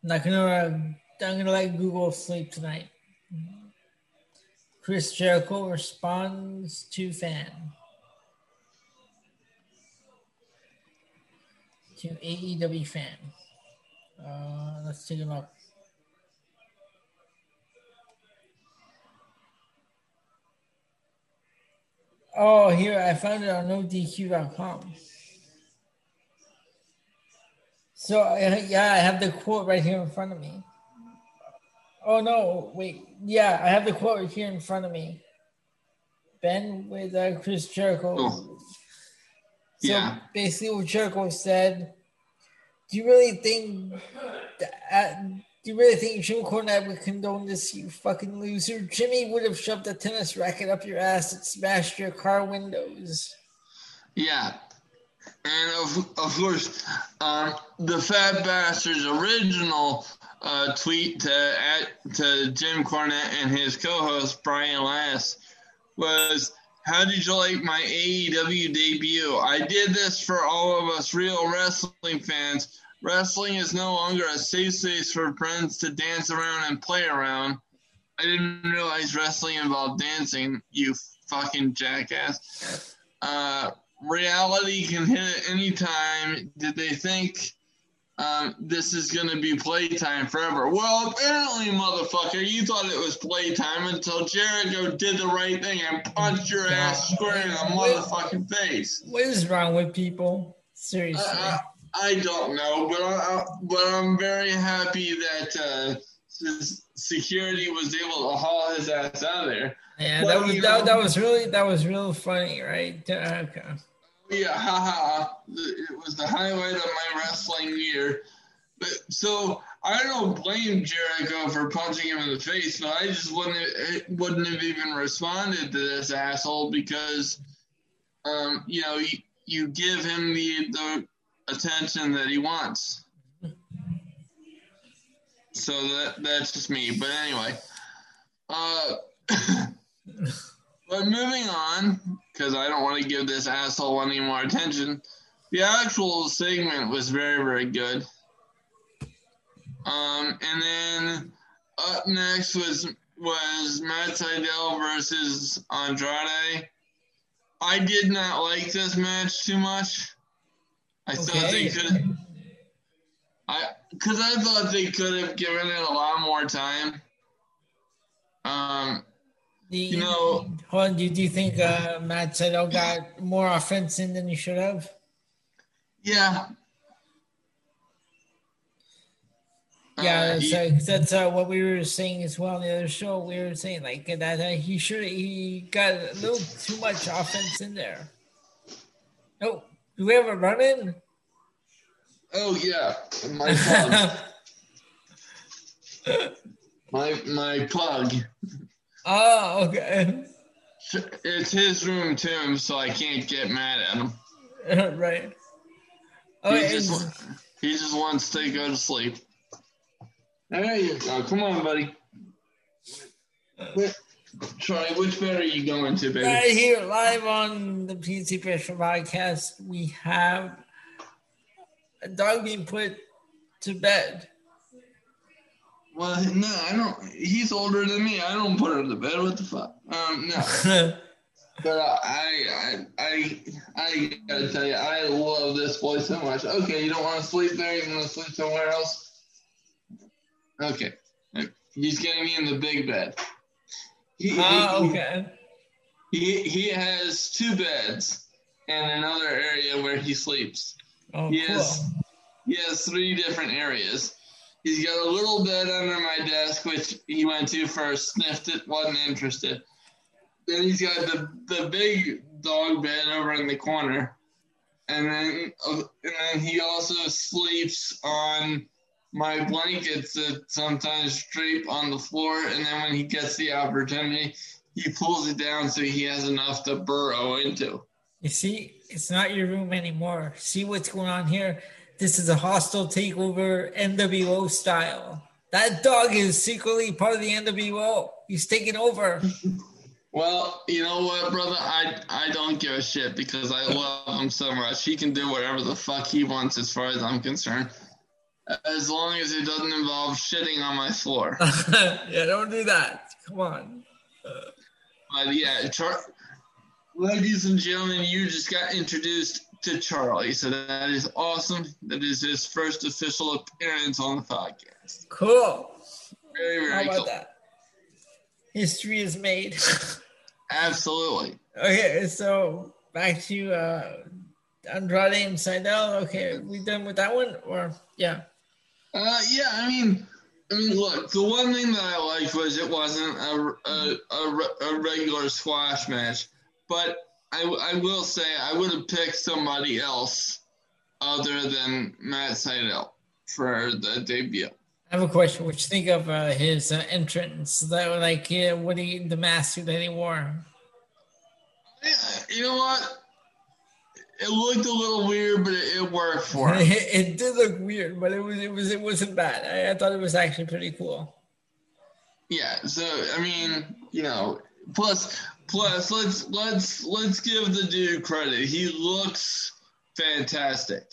I'm not gonna. I'm gonna let Google sleep tonight. Chris Jericho responds to fan. To AEW fan. Uh, let's take a look. Oh, here I found it on NoDQ.com. So yeah, I have the quote right here in front of me. Oh no, wait. Yeah, I have the quote right here in front of me. Ben with uh, Chris Jericho. Oh. So yeah. basically, what Jericho said. Do you really think that, do you really think Jim Cornette would condone this, you fucking loser? Jimmy would have shoved a tennis racket up your ass and smashed your car windows. Yeah. And of, of course, um, the Fat Bastard's original uh, tweet to, at, to Jim Cornette and his co host, Brian Last, was How did you like my AEW debut? I did this for all of us real wrestling fans Wrestling is no longer a safe space for friends to dance around and play around. I didn't realize wrestling involved dancing, you fucking jackass. Uh, reality can hit at any time. Did they think um, this is going to be playtime forever? Well, apparently, motherfucker, you thought it was playtime until Jericho did the right thing and punched your ass square in the motherfucking face. What is wrong with people? Seriously. Uh, I don't know, but I, but I'm very happy that uh, security was able to haul his ass out of there. Yeah, that was that, that, was really that was real funny, right? Uh, okay. Yeah, haha. It was the highlight of my wrestling year. But so I don't blame Jericho for punching him in the face, but I just wouldn't wouldn't have even responded to this asshole because, um, you know, you, you give him the the attention that he wants. So that that's just me. But anyway, uh, but moving on because I don't want to give this asshole any more attention. The actual segment was very very good. Um, and then up next was was Matt Sydal versus Andrade. I did not like this match too much. I okay. thought they could. I because I thought they could have given it a lot more time. Um, do you, you know, hold on, do, do you think uh, Matt Sydal got more offense in than he should have? Yeah. Yeah, uh, so that's uh, what we were saying as well in the other show. We were saying like that uh, he should he got a little too much offense in there. Oh, do we have a run in? Oh yeah, my plug. my my plug. Oh, okay. It's his room too, so I can't get mad at him. right. Oh, he, just, he just wants to go to sleep. There you uh, go. Come on, buddy. Uh, Troy, which bed are you going to, baby? Right here, live on the PC Pressure podcast, we have a dog being put to bed. Well, no, I don't. He's older than me. I don't put him to bed. What the fuck? Um, no. but uh, I, I, I, I gotta tell you, I love this boy so much. Okay, you don't want to sleep there. You want to sleep somewhere else. Okay, he's getting me in the big bed. He, ah, okay. He, he has two beds and another area where he sleeps. Oh, he cool. has he has three different areas. He's got a little bed under my desk, which he went to first, sniffed it, wasn't interested. Then he's got the the big dog bed over in the corner, and then and then he also sleeps on my blankets that sometimes drape on the floor, and then when he gets the opportunity, he pulls it down so he has enough to burrow into. You see, it's not your room anymore. See what's going on here? This is a hostile takeover NWO style. That dog is secretly part of the NWO. He's taking over. Well, you know what, brother? I I don't give a shit because I love him so much. He can do whatever the fuck he wants as far as I'm concerned. As long as it doesn't involve shitting on my floor. yeah, don't do that. Come on. But yeah, Char- ladies and gentlemen, you just got introduced to Charlie, so that is awesome. That is his first official appearance on the podcast. Cool. Very very How about cool. that? History is made. Absolutely. okay, so back to uh, Andrade and Sydal. Okay, we done with that one, or yeah. Uh, yeah, I mean, I mean, look, the one thing that I liked was it wasn't a, a, a, a regular squash match, but I, I will say I would have picked somebody else other than Matt Sydal for the debut. I have a question. What you think of uh, his uh, entrance? That like uh, what he the mask that he wore. Yeah, You know what? It looked a little weird, but it, it worked for him. It, it did look weird, but it was it was it wasn't bad. I, I thought it was actually pretty cool. Yeah, so I mean, you know, plus plus let's let's let's give the dude credit. He looks fantastic.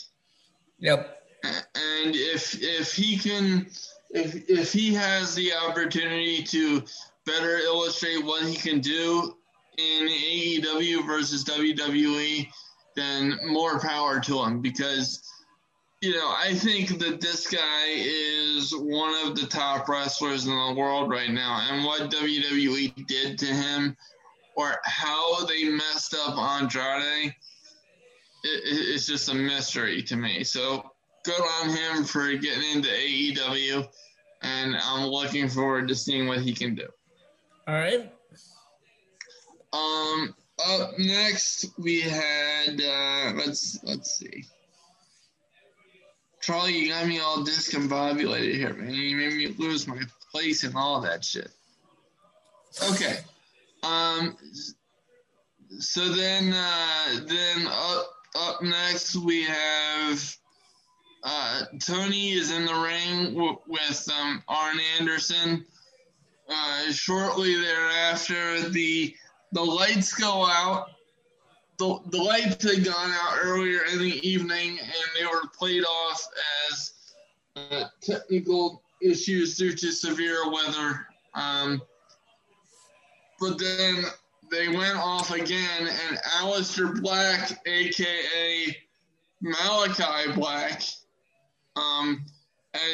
Yep. And if if he can if if he has the opportunity to better illustrate what he can do in AEW versus WWE, then more power to him because you know, I think that this guy is one of the top wrestlers in the world right now. And what WWE did to him, or how they messed up Andrade, it, it- it's just a mystery to me. So good on him for getting into AEW. And I'm looking forward to seeing what he can do. All right. Um, up next we had uh, let's let's see. Charlie, you got me all discombobulated here, man. You made me lose my place and all that shit. Okay. Um. So then, uh, then up up next we have uh, Tony is in the ring w- with um, Arn Anderson. Uh, shortly thereafter, the the lights go out. The, the lights had gone out earlier in the evening and they were played off as uh, technical issues due to severe weather. Um, but then they went off again, and Aleister Black, aka Malachi Black, um,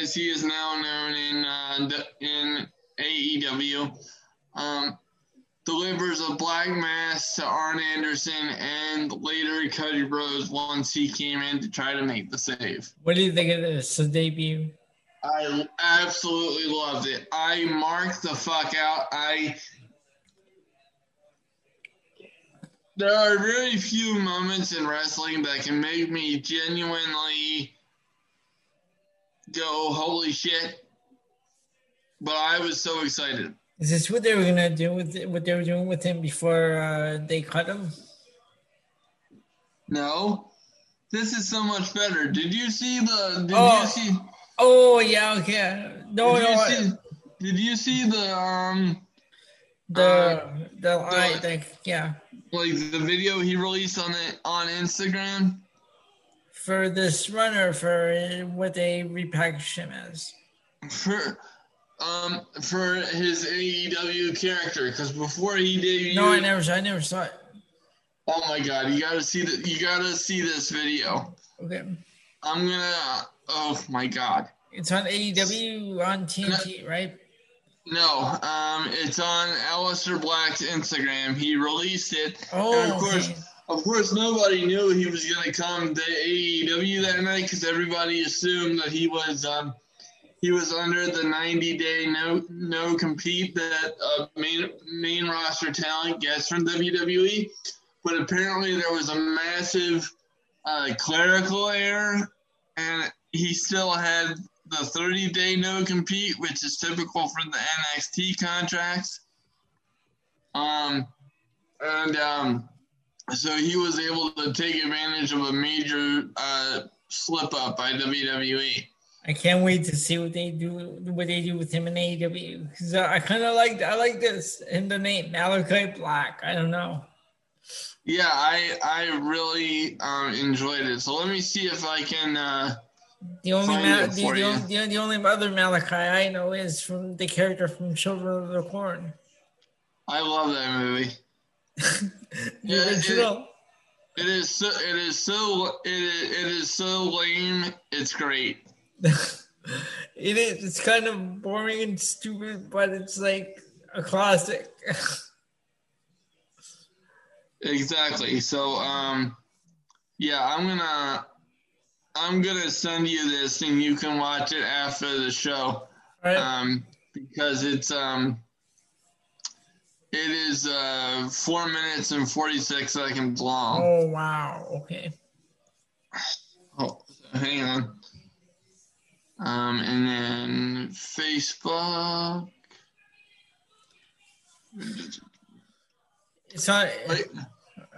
as he is now known in uh, in AEW, um, delivers a black mass to Arn Anderson and later Cody Rhodes once he came in to try to make the save. What do you think of this the debut? I absolutely loved it. I marked the fuck out. I there are very few moments in wrestling that can make me genuinely go holy shit. But I was so excited. Is this what they were gonna do with what they were doing with him before uh, they cut him? No, this is so much better. Did you see the? Did Oh. you see? Oh yeah, okay. No, did no, you I- see? Did you see the um the the I think yeah like the video he released on it on Instagram? for this runner for what they repackaged him as. for um for his AEW character because before he debuted, No, I never saw. I never saw it. oh my god, you gotta see that. You gotta see this video. Okay, I'm gonna. Oh my god. it's on AEW on TNT, right? No, um, it's on Aleister Black's Instagram. He released it, Oh, and of course, okay. of course, nobody knew he was gonna come to AEW that night because everybody assumed that he was um, he was under the 90 day no no compete that uh, main main roster talent gets from WWE. But apparently, there was a massive uh, clerical error, and he still had the 30 day no compete, which is typical for the NXT contracts. Um, and um, so he was able to take advantage of a major uh, slip up by. WWE. I can't wait to see what they do. What they do with him in AEW because I kind of like. I like this in the name Malachi Black. I don't know. Yeah, I I really um, enjoyed it. So let me see if I can. Uh, The only Find Ma- it the, the, only, the, the only other Malachi I know is from the character from Children of the Corn. I love that movie. Yeah, it- It is so. It is so. It is, it is so lame. It's great. it is. It's kind of boring and stupid, but it's like a classic. Exactly. So, um, yeah, I'm gonna, I'm gonna send you this, and you can watch it after the show, right? um, because it's um, it is uh four minutes and forty six seconds long. oh wow. Okay. Oh, hang on. Um, and then Facebook. It's not. But,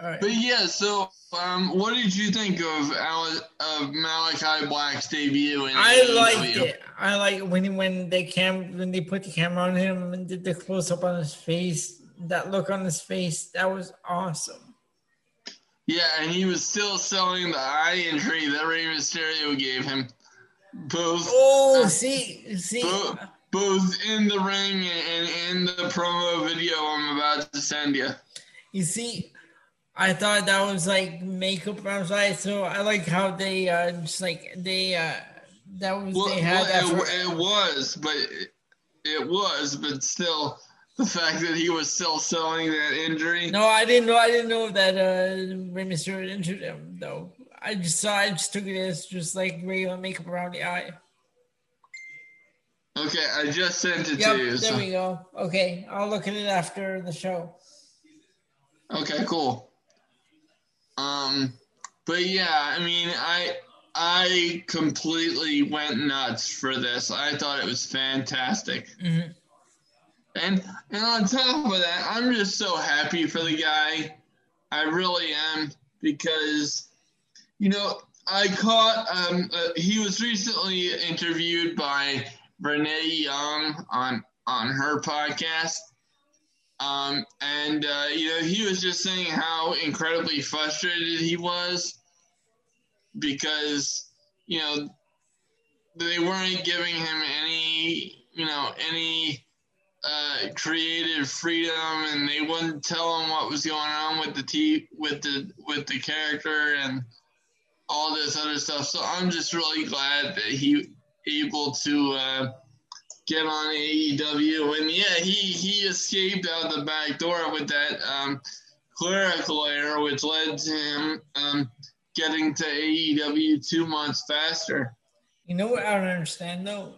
right. but yeah, so um, what did you think of Ale- of Malakai Black's debut? I AEW? liked it. I like when when they cam when they put the camera on him and did the close up on his face. That look on his face, that was awesome. Yeah, and he was still selling the eye injury that Rey Mysterio gave him, both Oh, see, see, both, both in the ring and in the promo video I'm about to send you. you see. I thought that was like makeup outside, so I like how they uh just like they uh that was Well, they had that well, for, it, it was, but it, it was, but still, the fact that he was still selling that injury. No, I didn't know. I didn't know that uh, Rey Mysterio injured him though. I just saw. I just took it as just like regular makeup around the eye. Okay, I just sent it Yep, to you. there so- we go. Okay, I'll look at it after the show. Okay, cool. Um, but yeah, I mean, I I completely went nuts for this. I thought it was fantastic, Mhm. and and on top of that, I'm just so happy for the guy. I really am because, you know, I caught. Um, uh, he was recently interviewed by Renee Young on on her podcast. Um, and uh, you know, he was just saying how incredibly frustrated he was because you know they weren't giving him any you know any uh, creative freedom, and they wouldn't tell him what was going on with the t with the with the character and all this other stuff. So I'm just really glad that he able to. Uh, get on AEW. And yeah, he he escaped out the back door with that um, clerical error, which led to him um, getting to AEW two months faster. You know what I don't understand though?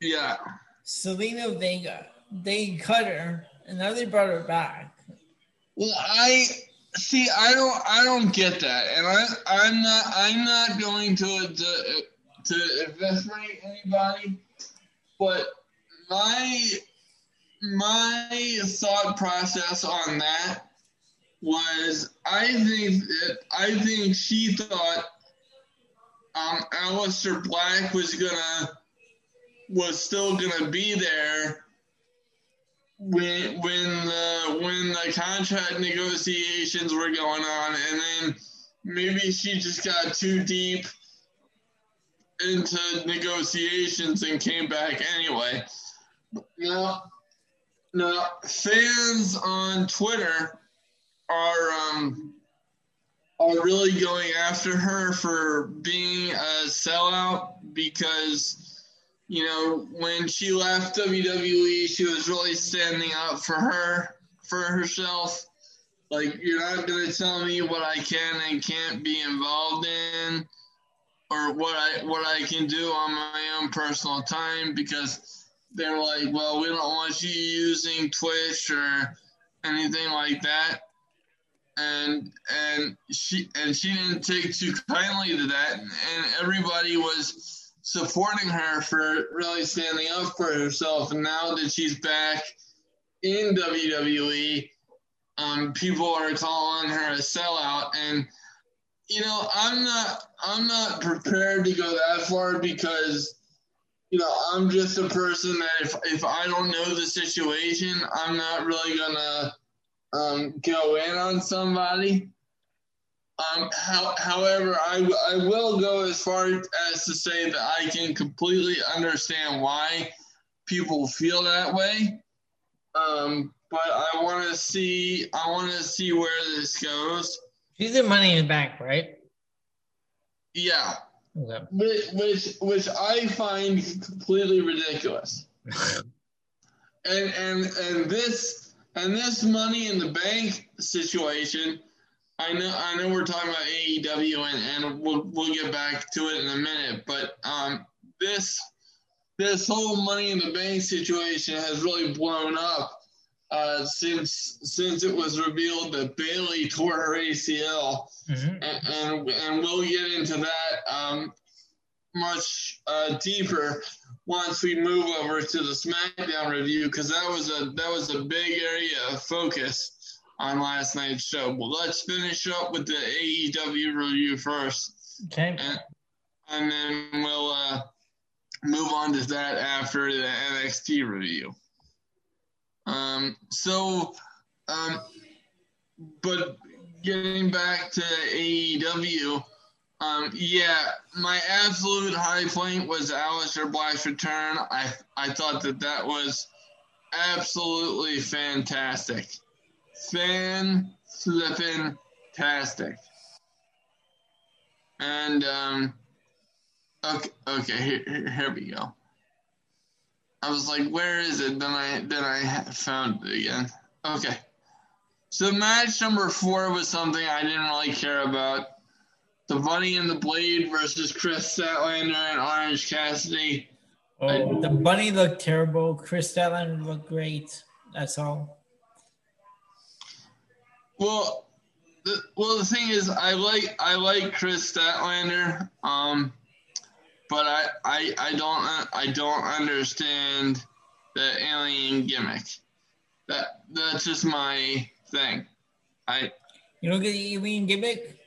Yeah. Zelina Vega, they cut her, and now they brought her back. Well, I see. I don't. I don't get that, and I. I'm not. I'm not going to to, to investigate anybody, but my my thought process on that was I think that I think she thought um Aleister Black was gonna was still gonna be there when when the when the contract negotiations were going on and then maybe she just got too deep into negotiations and came back anyway. Now, now fans on Twitter are um are really going after her for being a sellout because you know when she left WWE she was really standing up for her for herself like you're not going to tell me what I can and can't be involved in or what I what I can do on my own personal time because they're like, well, we don't want you using Twitch or anything like that. And and she and she didn't take too kindly to that, and everybody was supporting her for really standing up for herself. And now that she's back in WWE, um, people are calling her a sellout, and you know, I'm not I'm not prepared to go that far because you know, I'm just a person that if if I don't know the situation, I'm not really gonna um, go in on somebody. Um, how, however, I, I will go as far as to say that I can completely understand why people feel that way. Um, but I want to see. I want to see where this goes. She's in Money in the Bank, right? Yeah, Okay. which which, which I find completely ridiculous. and and and this and this money in the bank situation. I know I know we're talking about AEW and, and we'll we'll get back to it in a minute, but um, this this whole money in the bank situation has really blown up uh, since since it was revealed that Bayley tore her ACL, Mhm. and and, and we'll get into that um, much uh, deeper once we move over to the SmackDown review because that was a that was a big area of focus on last night's show. But let's finish up with the AEW review first Okay. and, and then we'll uh, move on to that after the NXT review. Um, so, um, but getting back to AEW, um, yeah, my absolute high point was Aleister Black's return. I I thought that that was absolutely fantastic, fan flipping tastic. And um, okay, okay, here, here, we go. I was like, where is it? Then I then I found it again. Okay. So match number four was something I didn't really care about. The Bunny and the Blade versus Kris Statlander and Orange Cassidy. Oh, the bunny looked terrible. Kris Statlander looked great. That's all. Well, the, well, the thing is, I like I like Kris Statlander, um, but I, I I don't I don't understand the alien gimmick. That that's just my thing. I You don't get the alien gimmick?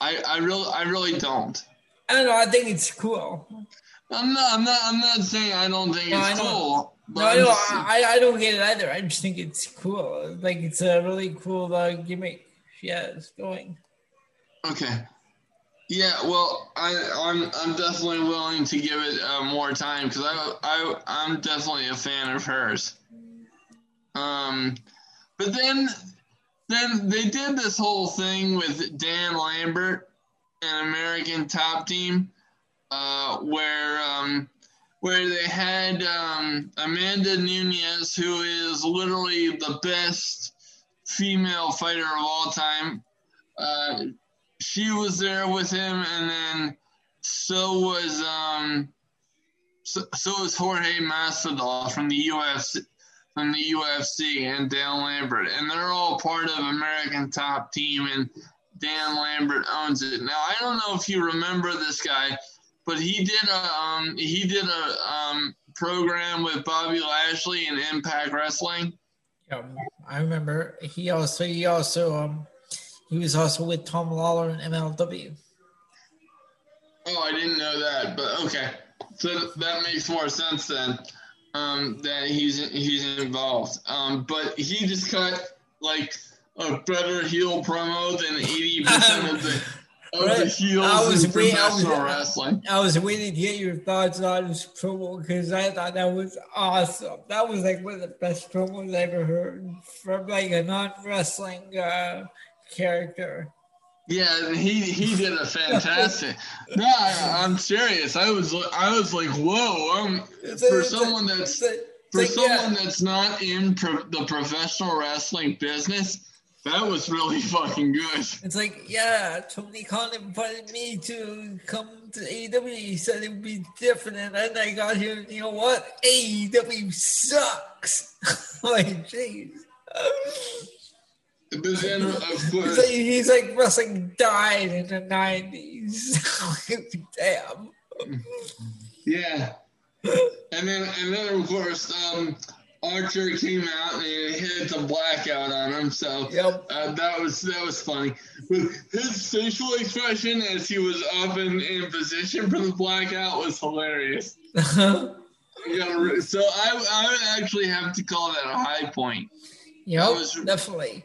I I really I really don't. I don't know. I think it's cool. I'm not I'm not I'm not saying I don't think No, it's cool. No, I, I'm I, I don't get it either. I just think it's cool. Like it's a really cool uh, gimmick Yeah, it's going. Okay. Yeah, well, I, I'm I'm definitely willing to give it uh, more time because I I I'm definitely a fan of hers. Um, but then then they did this whole thing with Dan Lambert and American Top Team, uh, where um, where they had um, Amanda Nunes, who is literally the best female fighter of all time. Uh, she was there with him, and then so was um, so, so was Jorge Masvidal from the UFC from the UFC and Dan Lambert, and they're all part of American Top Team, and Dan Lambert owns it. Now I don't know if you remember this guy, but he did a um, he did a um, program with Bobby Lashley in Impact Wrestling. Um, I remember he also he also um he was also with Tom Lawlor in MLW. Oh, I didn't know that, but okay. So that makes more sense then. Um, that he's he's involved. Um, but he just cut like a better heel promo than eighty percent of the of the Right. heels I was wait- I was- wrestling. I was waiting to get your thoughts on his promo because I thought that was awesome. That was like one of the best promos I ever heard from like a non wrestling uh, character. Yeah, he he did a fantastic. no, I, I'm serious. I was I was like, whoa. Um, for someone that's it's a- it's for someone that's not in pro, the professional wrestling business, that was really fucking good. It's like, yeah, Tony Khan invited me to come to AEW. He said it would be different, and then I got here. and You know what? AEW sucks. like, jeez. But then, of He's course, like, he's like wrestling died in the nineties. Damn. yeah. And then, and then of course, um, Archer came out and hit the blackout on him. So Yep. uh, that was that was funny. With his facial expression as he was up in, in position for the blackout was hilarious. So I, I would actually have to call that a high point. yep. was- Definitely.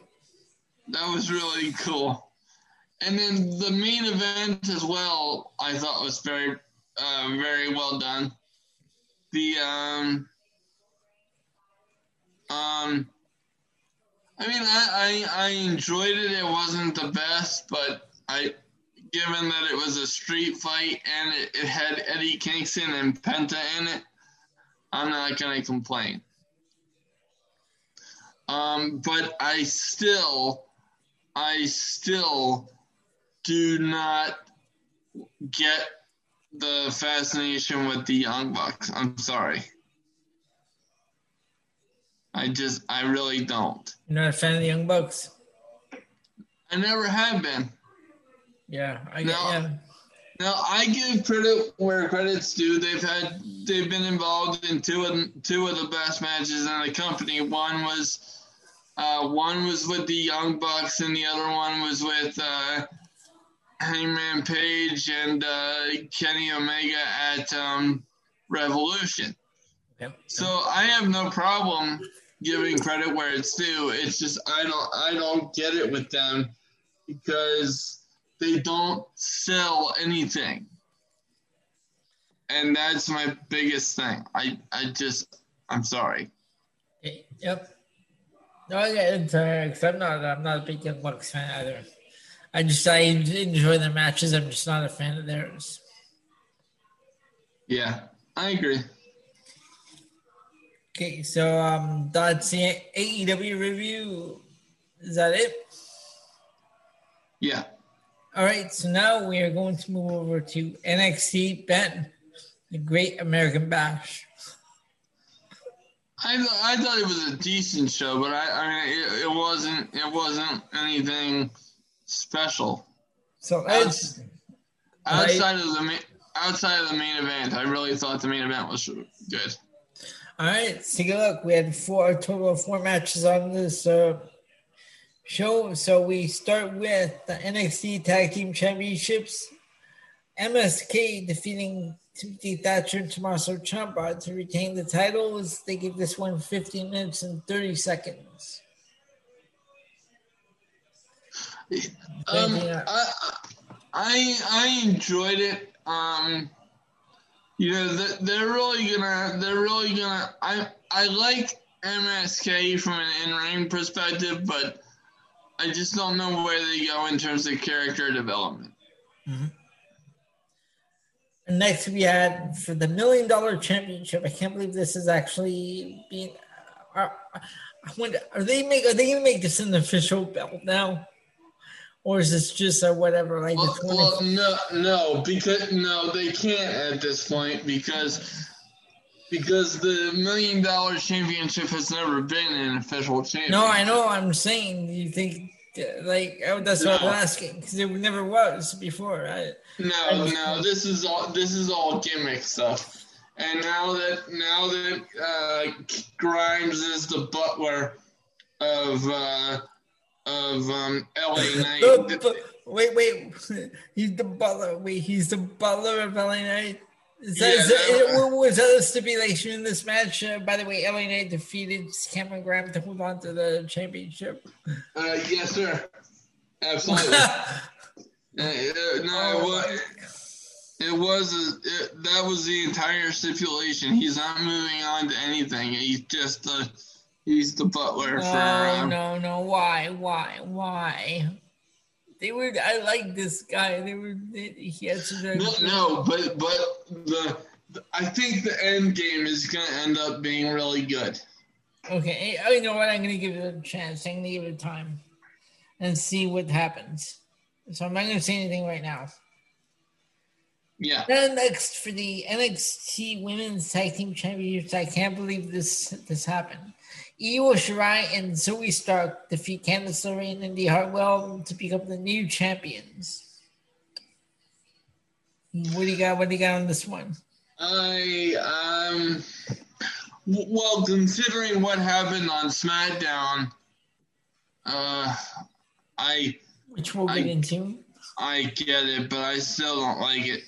That was really cool. And then the main event as well, I thought was very, uh, very well done. The um, Um, I mean, I, I I enjoyed it. It wasn't the best, but I, given that it was a street fight and it, it had Eddie Kingston and Penta in it, I'm not gonna complain. Um, but I still, I still do not get the fascination with the Young Bucks. I'm sorry. I just, I really don't. You're not a fan of the Young Bucks? I never have been. Yeah, I No. yeah. Now I give credit where credit's due. They've had they've been involved in two of two of the best matches in the company. One was uh, one was with the Young Bucks, and the other one was with uh, Hangman Page and uh, Kenny Omega at um, Revolution. Yep. So I have no problem giving credit where it's due. It's just I don't I don't get it with them because they don't sell anything. And that's my biggest thing. I I just I'm sorry. Yep. No, I get into it because I'm not. I'm not a big Young Bucks fan either. I just I enjoy their matches. I'm just not a fan of theirs. Yeah, I agree. Okay, so um, that's the AEW review. Is that it? Yeah. All right, so now we are going to move over to NXT Ben, the Great American Bash. I, th- I thought it was a decent show, but I, I mean it, it wasn't it wasn't anything special. So it's Outside of the outside of the main event, I really thought the main event was good. All right. Let's take a look. We had four a total of four matches on this uh, show. So we start with the NXT Tag Team Championships. MSK defeating Timothy Thatcher and Tommaso Ciampa to retain the titles. They give this one 15 minutes and 30 seconds. Um, I, I I enjoyed it. Um, you know, they- they're really gonna, they're really gonna. I I like MSK from an in-ring perspective, but I just don't know where they go in terms of character development. Mm-hmm. And next we had for the million dollar championship. I can't believe this is actually being. Uh, are, I wonder, are they make? Are they gonna make this an official belt now, or is this just a whatever? Like Well, 20, well, no, no, because no, they can't at this point because because the million dollar championship has never been an official championship. no, I know. I'm saying. You think? uh, Like oh, that's what I'm asking because it never was before. I, No, no, this is all this is all gimmick stuff. And now that now that uh, Grimes is the butler of uh, of um, LA Knight, The bu- wait, wait. He's the butler. Wait, he's the butler of LA Knight. Is that, is Yeah, that- that- was that a stipulation in this match? Uh, by the way, LA Knight defeated Cameron Grimes to hold on to the championship. uh, yes, sir, absolutely. uh, uh, no, it was it was a, it, that was the entire stipulation. He's not moving on to anything. He's just the he's the butler for. No, Um, no, no. Why? Why? Why? They were. I like this guy. They were. They, he had such a. No, no, but but the, the I think the end game is going to end up being really good. Okay, I you know what. I'm gonna give it a chance. I'm gonna give it time, and see what happens. So I'm not gonna say anything right now. Yeah, Then next for the NXT Women's Tag Team Championships, I can't believe this this happened. Io Shirai and Zoey Stark defeat Candice LeRae and Indy Hartwell to become the new champions. What do you got? What do you got on this one? I um. Well, considering what happened on SmackDown, uh, I Which we'll I- get into. I get it, but I still don't like it.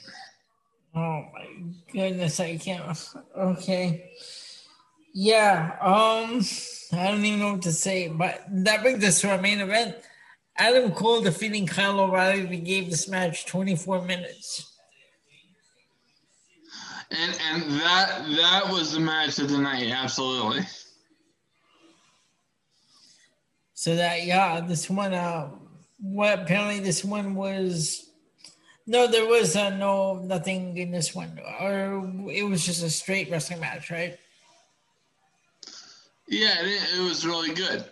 Oh my goodness, I can't. Okay. Yeah, um, I don't even know what to say, but that brings us to our main event. Adam Cole defeating Kyle O'Reilly We gave this match 24 minutes. And and that that was the match of the night, absolutely. So that yeah, this one uh what apparently this one was no, there was uh, no nothing in this one, or it was just a straight wrestling match, right? Yeah, it, it was really good.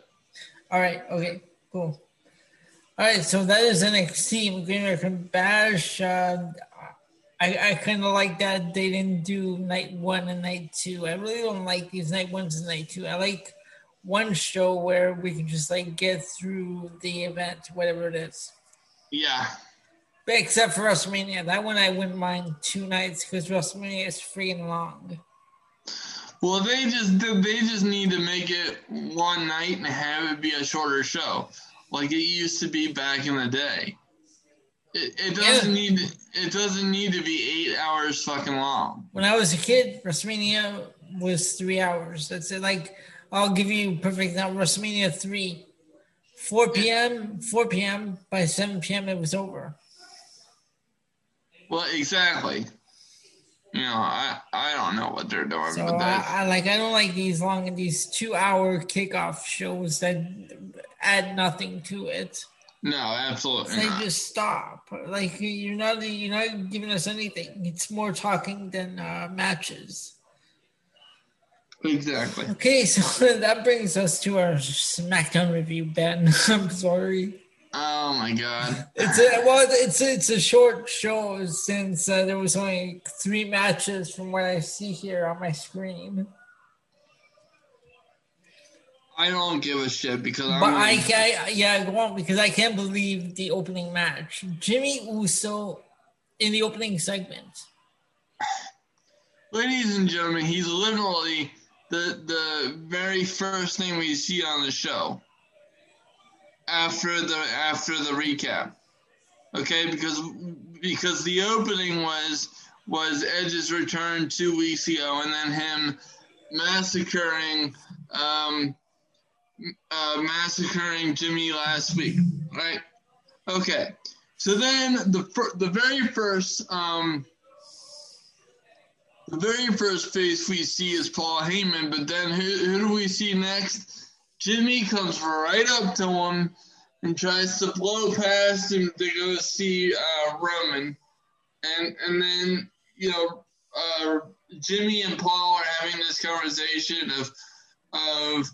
All right. Okay. Cool. All right. So that is NXT Great American Bash. Uh, I, I kind of like that they didn't do night one and night two. I really don't like these night ones and night two. I like one show where we can just like get through the event, whatever it is. Yeah. But except for WrestleMania, that one I wouldn't mind two nights because WrestleMania is freaking long. Well, they just they just need to make it one night and have it be a shorter show, like it used to be back in the day. It, it doesn't yeah. need it doesn't need to be eight hours fucking long. When I was a kid, WrestleMania was three hours. That's it. Like I'll give you perfect now. WrestleMania three, four p.m. Four p.m. By seven p.m. it was over. Well, exactly. You know, I, I don't know what they're doing. So I, I, like I don't like these long these two hour kickoff shows that add nothing to it. No, absolutely. They just stop. Like you're not you're not giving us anything. It's more talking than uh, matches. Exactly. Okay, so that brings us to our SmackDown review, Ben. I'm sorry. Oh my god! It's a well, it's a, it's a short show since uh, there was only three matches from what I see here on my screen. I don't give a shit because I'm. But I, I yeah, I won't because I can't believe the opening match. Jimmy Uso in the opening segment. Ladies and gentlemen, he's literally the the very first thing we see on the show after the after the recap. Okay, because because the opening was was Edge's return two weeks ago, and then him massacring um, uh, massacring Jimmy last week, right? Okay, so then the fir- the very first um, the very first face we see is Paul Heyman, but then who, who do we see next? Jimmy comes right up to him and tries to blow past him to go see uh, Roman, and and then you know uh, Jimmy and Paul are having this conversation of of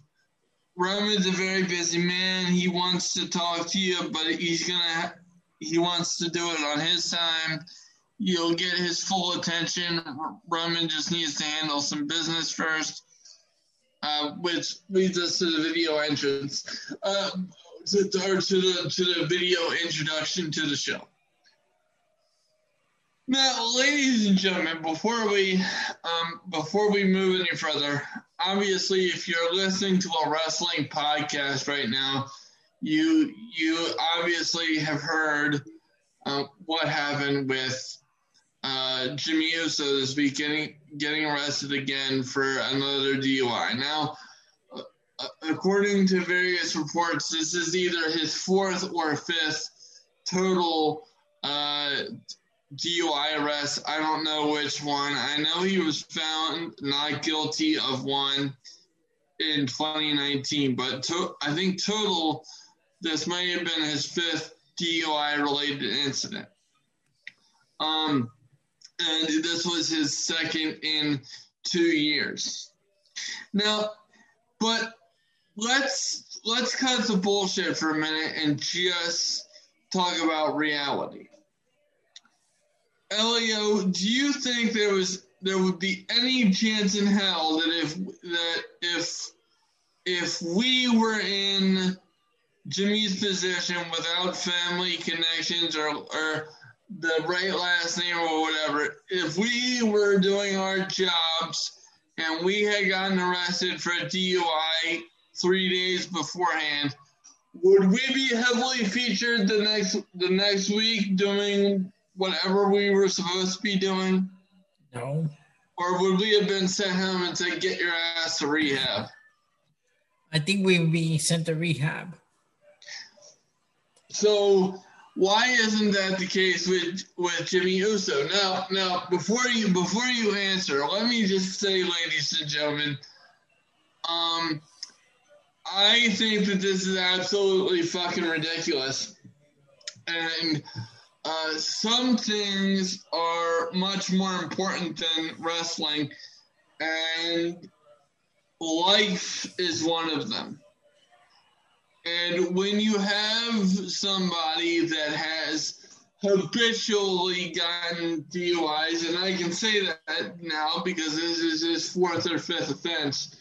Roman's a very busy man. He wants to talk to you, but he's gonna he wants to do it on his time. You'll get his full attention. Roman just needs to handle some business first uh, which leads us to the video entrance, uh, to, or to the to the video introduction to the show. Now, ladies and gentlemen, before we um, before we move any further, obviously, if you're listening to a wrestling podcast right now, you you obviously have heard uh, what happened with uh, Jimmy Uso this week getting arrested again for another DUI. Now, uh, according to various reports, this is either his fourth or fifth total uh, DUI arrest. I don't know which one. I know he was found not guilty of one in 2019, but to, I think total this might have been his fifth DUI related incident. Um, and this was his second in two years. Now, but let's let's cut the bullshit for a minute and just talk about reality. Elio, do you think there was there would be any chance in hell that if that if if we were in Jimmy's position without family connections or or the right last name or whatever, if we were doing our jobs and we had gotten arrested for a DUI three days beforehand, would we be heavily featured the next the next week doing whatever we were supposed to be doing? No. Or would we have been sent home and said, "Get your ass to rehab"? I think we would be sent to rehab. So why isn't that the case with with Jimmy Uso? Now, now before you before you answer, let me just say, ladies and gentlemen, um, I think that this is absolutely fucking ridiculous. And uh, some things are much more important than wrestling, and life is one of them. And when you have somebody that has habitually gotten DUIs, and I can say that now because this is his fourth or fifth offense.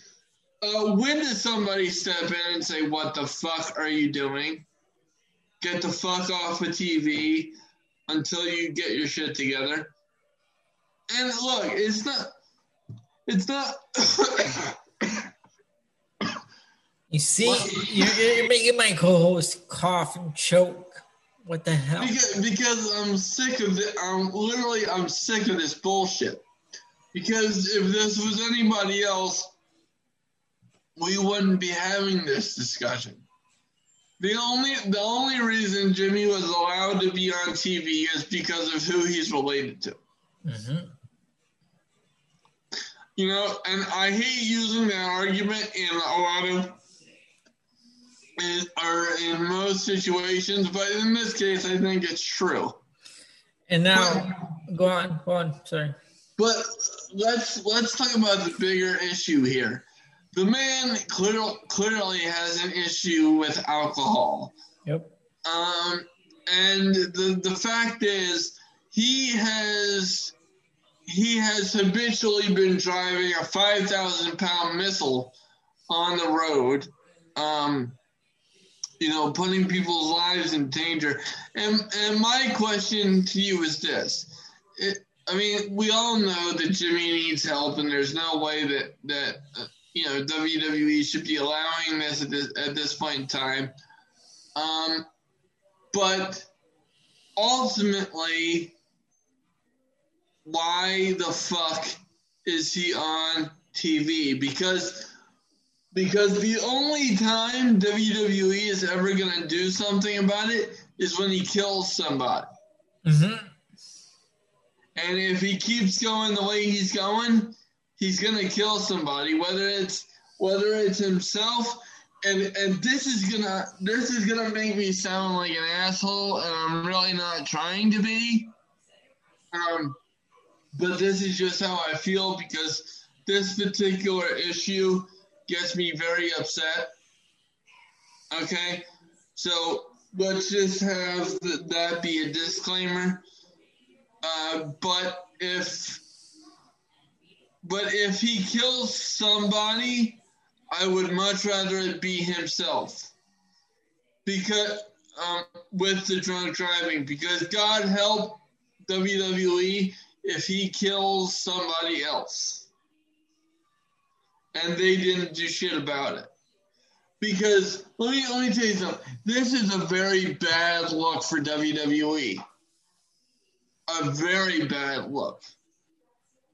Uh, when does somebody step in and say, What the fuck are you doing? Get the fuck off of TV until you get your shit together. And look, it's not, it's not. you see, you're, you're, making my co-host cough and choke. What the hell? Because, because I'm sick of it. I'm literally, I'm sick of this bullshit. Because if this was anybody else, we wouldn't be having this discussion. The only the only reason Jimmy was allowed to be on TV is because of who he's related to. Mm-hmm. You know, and I hate using that argument in a lot of in, or in most situations, but in this case, I think it's true. And now, but, go on, go on. Sorry. But let's let's talk about the bigger issue here the man clearly clearly has an issue with alcohol. Yep. Um, and the the fact is, he has he has habitually been driving a five thousand pound missile on the road. Um, you know, putting people's lives in danger. And and my question to you is this: it, I mean, we all know that Jimmy needs help, and there's no way that that uh, you know WWE should be allowing this at this at this point in time. Um, but ultimately, why the fuck is he on TV? Because because the only time WWE is ever gonna do something about it is when he kills somebody. Mm-hmm. And if he keeps going the way he's going, he's gonna kill somebody, whether it's whether it's himself. And and this is gonna this is gonna make me sound like an asshole, and I'm really not trying to be. Um, but this is just how I feel because this particular issue gets me very upset. Okay, so let's just have that be a disclaimer. Uh, but if but if he kills somebody, I would much rather it be himself. Because um, with the drunk driving, because God help WWE if he kills somebody else. And they didn't do shit about it. Because let me let me tell you something. This is a very bad look for WWE. A very bad look.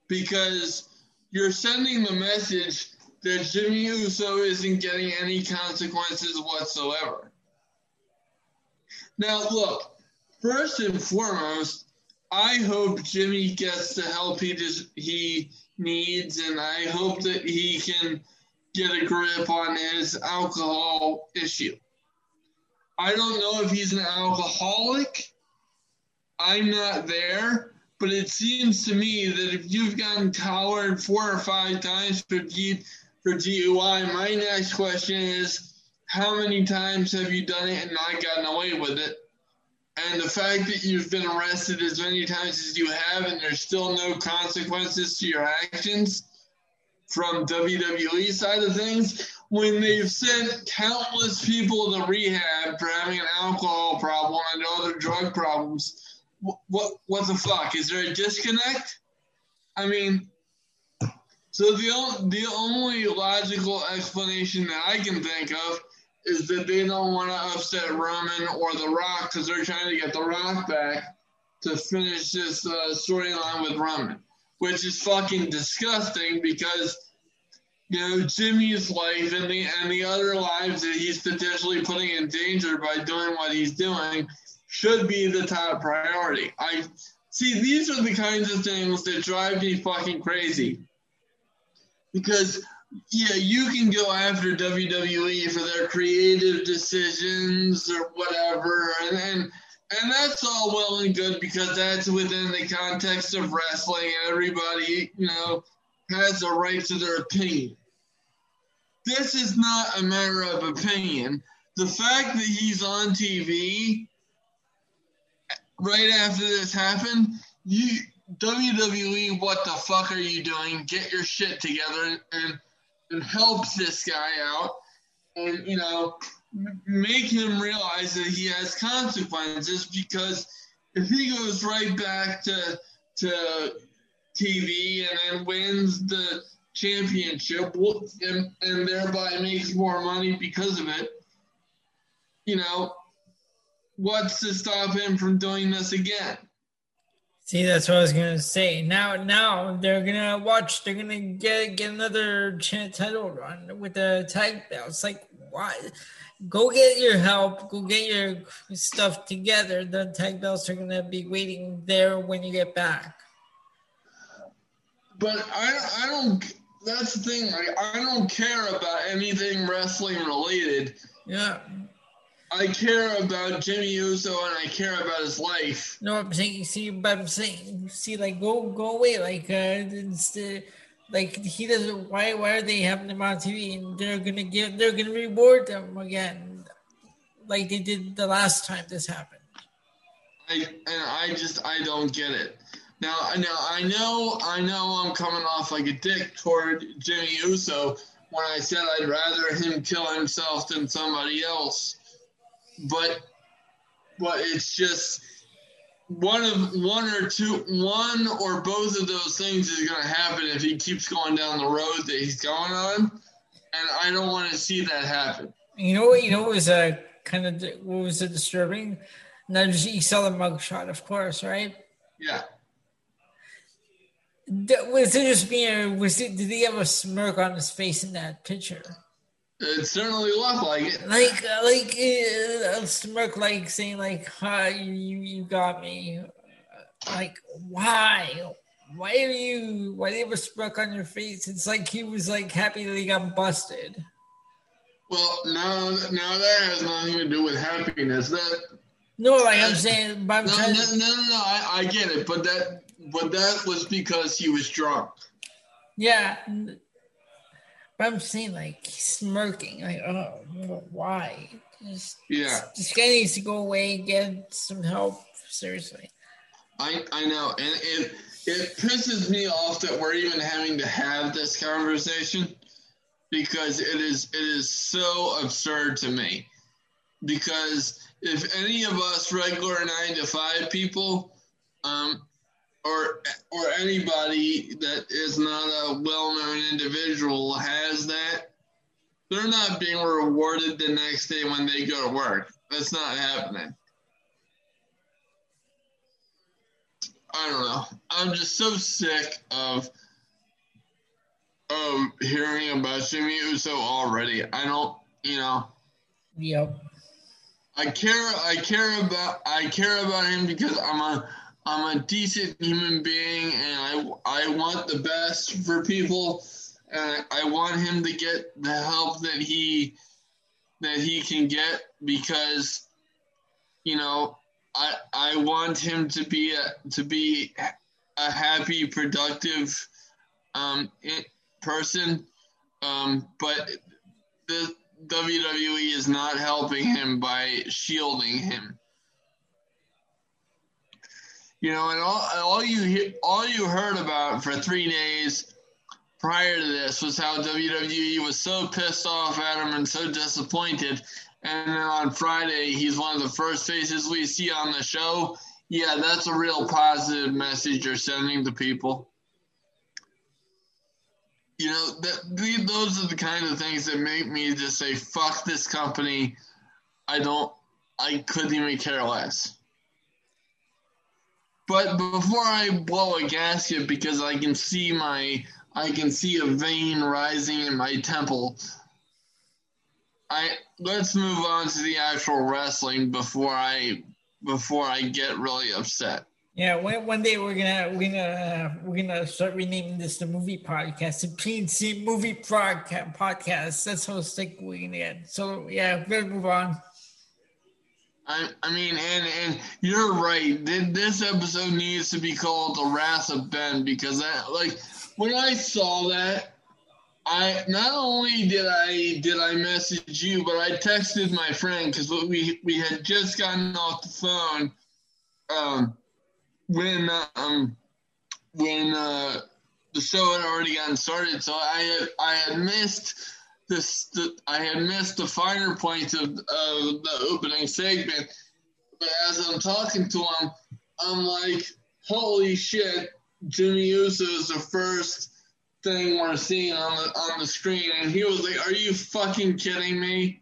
Because you're sending the message that Jimmy Uso isn't getting any consequences whatsoever. Now, look, first and foremost, I hope Jimmy gets the help he just, he needs, and I hope that he can get a grip on his alcohol issue. I don't know if he's an alcoholic. I'm not there. But it seems to me that if you've gotten collared four or five times for, D, for DUI, my next question is how many times have you done it and not gotten away with it? And the fact that you've been arrested as many times as you have and there's still no consequences to your actions from WWE side of things, when they've sent countless people to rehab for having an alcohol problem and other drug problems what what the fuck? Is there a disconnect? I mean, so the the only logical explanation that I can think of is that they don't want to upset Roman or The Rock because they're trying to get The Rock back to finish this uh, storyline with Roman, which is fucking disgusting because you know Jimmy's life and the and the other lives that he's potentially putting in danger by doing what he's doing should be the top priority. I see these are the kinds of things that drive me fucking crazy. Because yeah, you can go after WWE for their creative decisions or whatever, and and, and that's all well and good because that's within the context of wrestling, and everybody, you know, has a right to their opinion. This is not a matter of opinion. The fact that he's on TV right after this happened, you WWE, what the fuck are you doing? Get your shit together and and help this guy out, and you know, make him realize that he has consequences because if he goes right back to to TV and then wins the championship and, and thereby makes more money because of it, you know, what's to stop him from doing this again? See, that's what I was gonna say. Now, now they're gonna watch. They're gonna get get another title run with the tag belts. Like, why? Go get your help. Go get your stuff together. The tag belts are gonna be waiting there when you get back. But I, I don't. That's the thing. Like, I don't care about anything wrestling related. Yeah. I care about Jimmy Uso and I care about his life. No, I'm saying, see, but I'm saying, see, like, go, go away, like, uh, it's, uh, like he doesn't. Why, why are they having him on TV? And they're gonna give, they're gonna reward them again, like they did the last time this happened. I and I just I don't get it. Now, now I know I know I'm coming off like a dick toward Jimmy Uso when I said I'd rather him kill himself than somebody else but but it's just one of one or two one or both of those things is going to happen if he keeps going down the road that he's going on. And i don't want to see that happen. You know what you know what was a uh, kind of what was it disturbing? Now you saw the mugshot of course right? Yeah. Was it just being was it did he have a smirk on his face in that picture it certainly looked like it. Like, like uh, a smirk, like saying, like, "Hi, you, you got me." Like, why? Why are you? Why do you have a smirk on your face? It's like he was like happy that he got busted. Well, now, now that has nothing to do with happiness. That no, like I'm saying, but I'm no, no, no, no, no. I, I get it, but that, but that was because he was drunk. Yeah, but I'm saying like smirking, like oh, why? Just, yeah, this guy needs to go away, and get some help. Seriously. I I know, and it it pisses me off that we're even having to have this conversation because it is it is so absurd to me. Because if any of us regular nine to five people um, or or anybody that is not a well-known individual has that, they're not being rewarded the next day when they go to work. That's not happening. I don't know. I'm just so sick of of hearing about Jimmy Uso already. I don't, you know. Yep. I care. I care about. I care about him because I'm a I'm a decent human being and I, I want the best for people and I want him to get the help that he that he can get because you know I I want him to be a to be a happy productive um, person um, but the WWE is not helping him by shielding him you know, and all, all you all you heard about for three days prior to this was how WWE was so pissed off at him and so disappointed. And then on Friday, he's one of the first faces we see on the show. Yeah, that's a real positive message you're sending to people. You know, that those are the kind of things that make me just say, "Fuck this company." I don't. I couldn't even care less. But before I blow a gasket, because I can see my, I can see a vein rising in my temple. I let's move on to the actual wrestling before I, before I get really upset. Yeah, one, one day we're gonna we're gonna uh, we're gonna start renaming this the movie podcast, the PNC movie podcast. Podcast. That's how sick we're gonna get. So yeah, we're gonna move on. I, I mean, and and you're right. This episode needs to be called "The Wrath of Ben" because I like when I saw that, I not only did I did I message you, but I texted my friend because we we had just gotten off the phone. Um, when um when uh, the show had already gotten started, so I I had missed this. The, I had missed the finer points of, of the opening segment. But as I'm talking to him, I'm like, "Holy shit!" Jimmy Uso is the first thing we're seeing on the on the screen, and he was like, "Are you fucking kidding me?"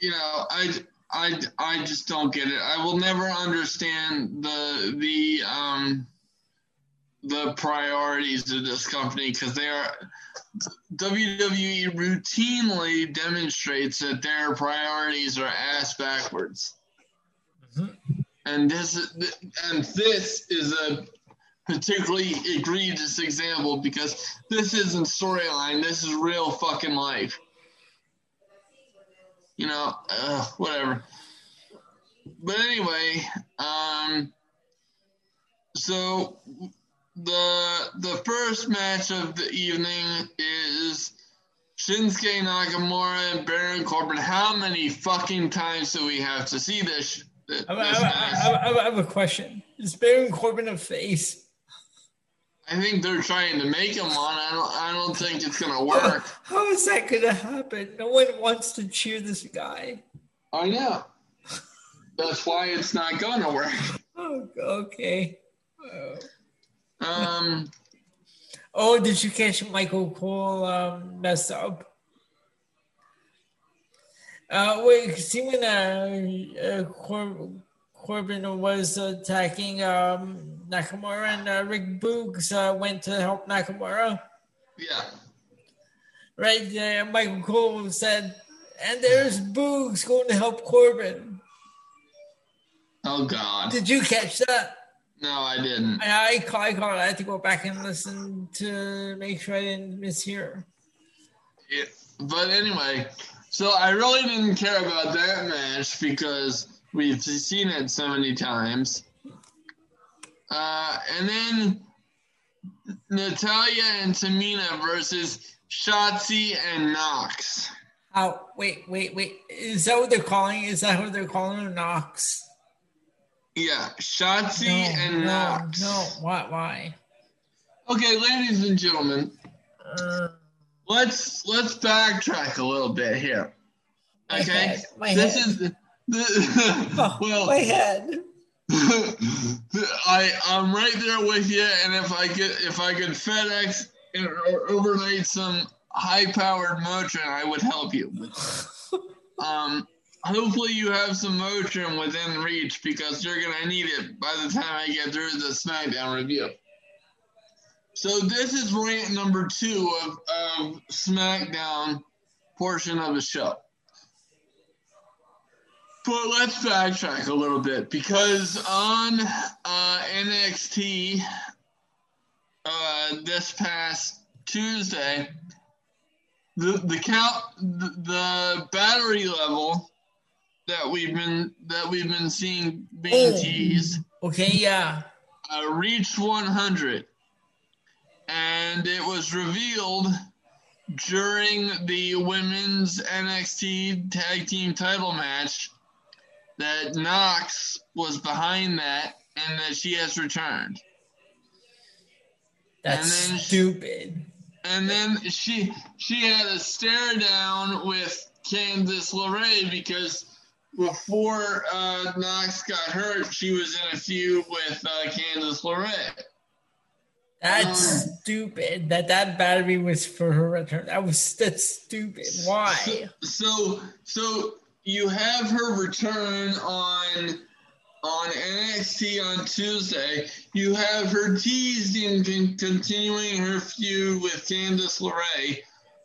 You know, I I, I just don't get it. I will never understand the the um the priorities of this company because they are WWE routinely demonstrates that their priorities are ass backwards. Mm-hmm. And this and this is a particularly egregious example because this isn't storyline. This is real fucking life you know, uh, whatever. But anyway, um, so the the first match of the evening is Shinsuke Nakamura and Baron Corbin. How many fucking times do we have to see this? this I, I, I, I have a question. Is Baron Corbin a face? I think they're trying to make him one. I don't. I don't think it's gonna work. How is that gonna happen? No one wants to cheer this guy. I know. That's why it's not gonna work. Oh, okay. Oh. Um. oh, did you catch Michael Cole um, messed up? Uh, wait, see when uh, uh Cor- Corbin was attacking um Nakamura and uh, Rick Boogs uh, went to help Nakamura. Yeah. Right there, Michael Cole said, and there's Boogs going to help Corbin. Oh, God. Did you catch that? No, I didn't. I, I, caught, I had to go back and listen to make sure I didn't mishear. Yeah, but anyway, so I really didn't care about that match because we've seen it so many times. Uh, and then Natalya and Tamina versus Shotzi and Nox. Oh, wait, wait, wait. Is that what they're calling? Is that what they're calling her? Yeah, Shotzi no, and no, Nox. No, why? Why? Okay, ladies and gentlemen, uh, let's let's backtrack a little bit here. Okay, my head, my this head. is the, the oh, well, my head. I I'm right there with you, and if I get if I could FedEx or overnight some high powered Motrin, I would help you. um, hopefully you have some Motrin within reach because you're gonna need it by the time I get through the SmackDown review. So this is rant number two of, of SmackDown portion of the show. But let's backtrack a little bit because on uh, NXT uh, this past Tuesday, the the count the, the, battery level that we've been that we've been seeing being oh, teased. Okay, yeah. Uh, reached 100, and it was revealed during the women's NXT Tag Team Title match that Nox was behind that and that she has returned. That's and stupid. She, and then she she had a stare down with Candice LeRae because before uh, Nox got hurt, she was in a feud with uh, Candice LeRae. That's um, stupid. That that battery was for her return. That was that's stupid. Why? So so, so you have her return on on NXT on Tuesday. You have her teasing continuing her feud with Candice LeRae,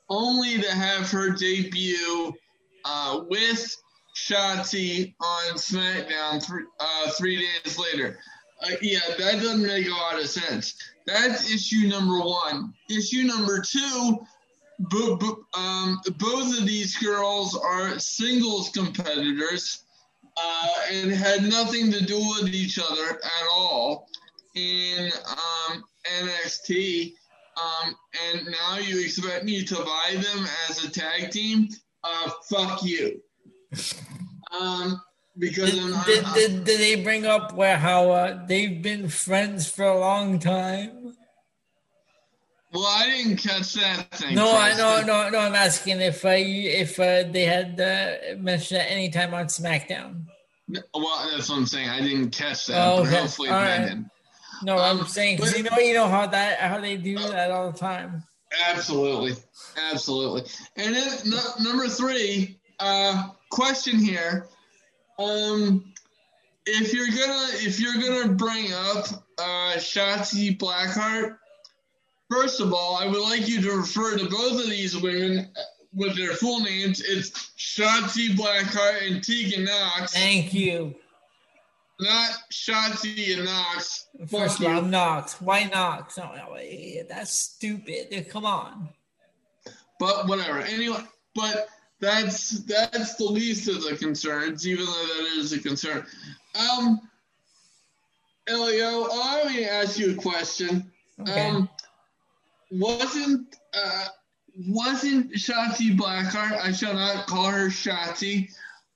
only to have her debut uh, with Shotzi on SmackDown three, uh, three days later. Uh, yeah, that doesn't make a lot of sense. That's issue number one. Issue number two, bo- bo- um, both of these girls are singles competitors uh, and had nothing to do with each other at all in um, NXT. Um, and now you expect me to buy them as a tag team? Uh, fuck you. Um, because Did, I'm, did, I'm- did, did they bring up where how uh, they've been friends for a long time? well, I didn't catch that thing. No, I no no no. I'm asking if uh, if uh, they had uh, mentioned that any time on SmackDown. Well, that's what I'm saying. I didn't catch that. Oh, but okay. hopefully All they right. did. No, Um, I'm saying 'cause but- you know you know how that how they do that all the time. Absolutely, absolutely. And then no, number three, uh, question here: um, if you're gonna if you're gonna bring up uh, Shotzi Blackheart, first of all, I would like you to refer to both of these women uh, with their full names. It's Shotzi Blackheart and Tegan Nox, Thank you. not Shotzi and Nox. First of all, you. Nox. Why Nox? No, that's stupid. Come on. But whatever. Anyway, but that's that's the least of the concerns, even though that is a concern. Um, Elio, let me ask you a question. Okay. Um, wasn't uh, wasn't Shotzi Blackheart? I shall not call her Shotzi.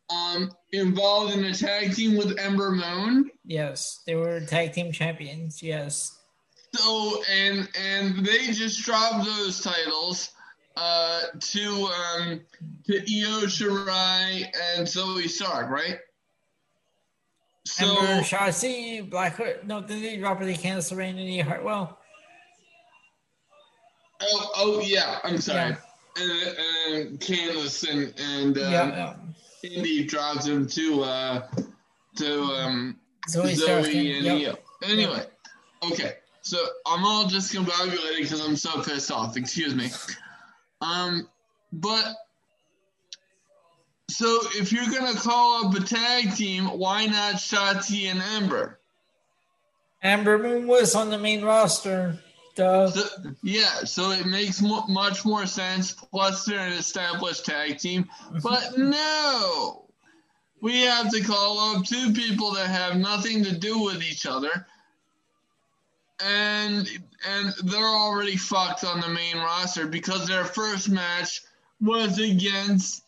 Um, involved in a tag team with Ember Moon. yes, they were tag team champions. Yes. So and and they just dropped those titles uh, to um, to Io Shirai and Zoey Stark, right? So Ember, Blackheart. No, did they drop? They Candice LeRae and Indi Hartwell. oh oh yeah, I'm sorry. Yeah. And, and Candice and and um, yeah, yeah. Indy dropped him to uh, to um, Zoe, Zoe, and yep. Io. Anyway, okay. So I'm all just discombobulated because I'm so pissed off. Excuse me. Um, but so if you're gonna call up a tag team, why not Shotzi and Ember? Amber Moon was on the main roster. Duh. So, yeah, so it makes mo- much more sense. Plus, they're an established tag team. But no, we have to call up two people that have nothing to do with each other, and and they're already fucked on the main roster because their first match was against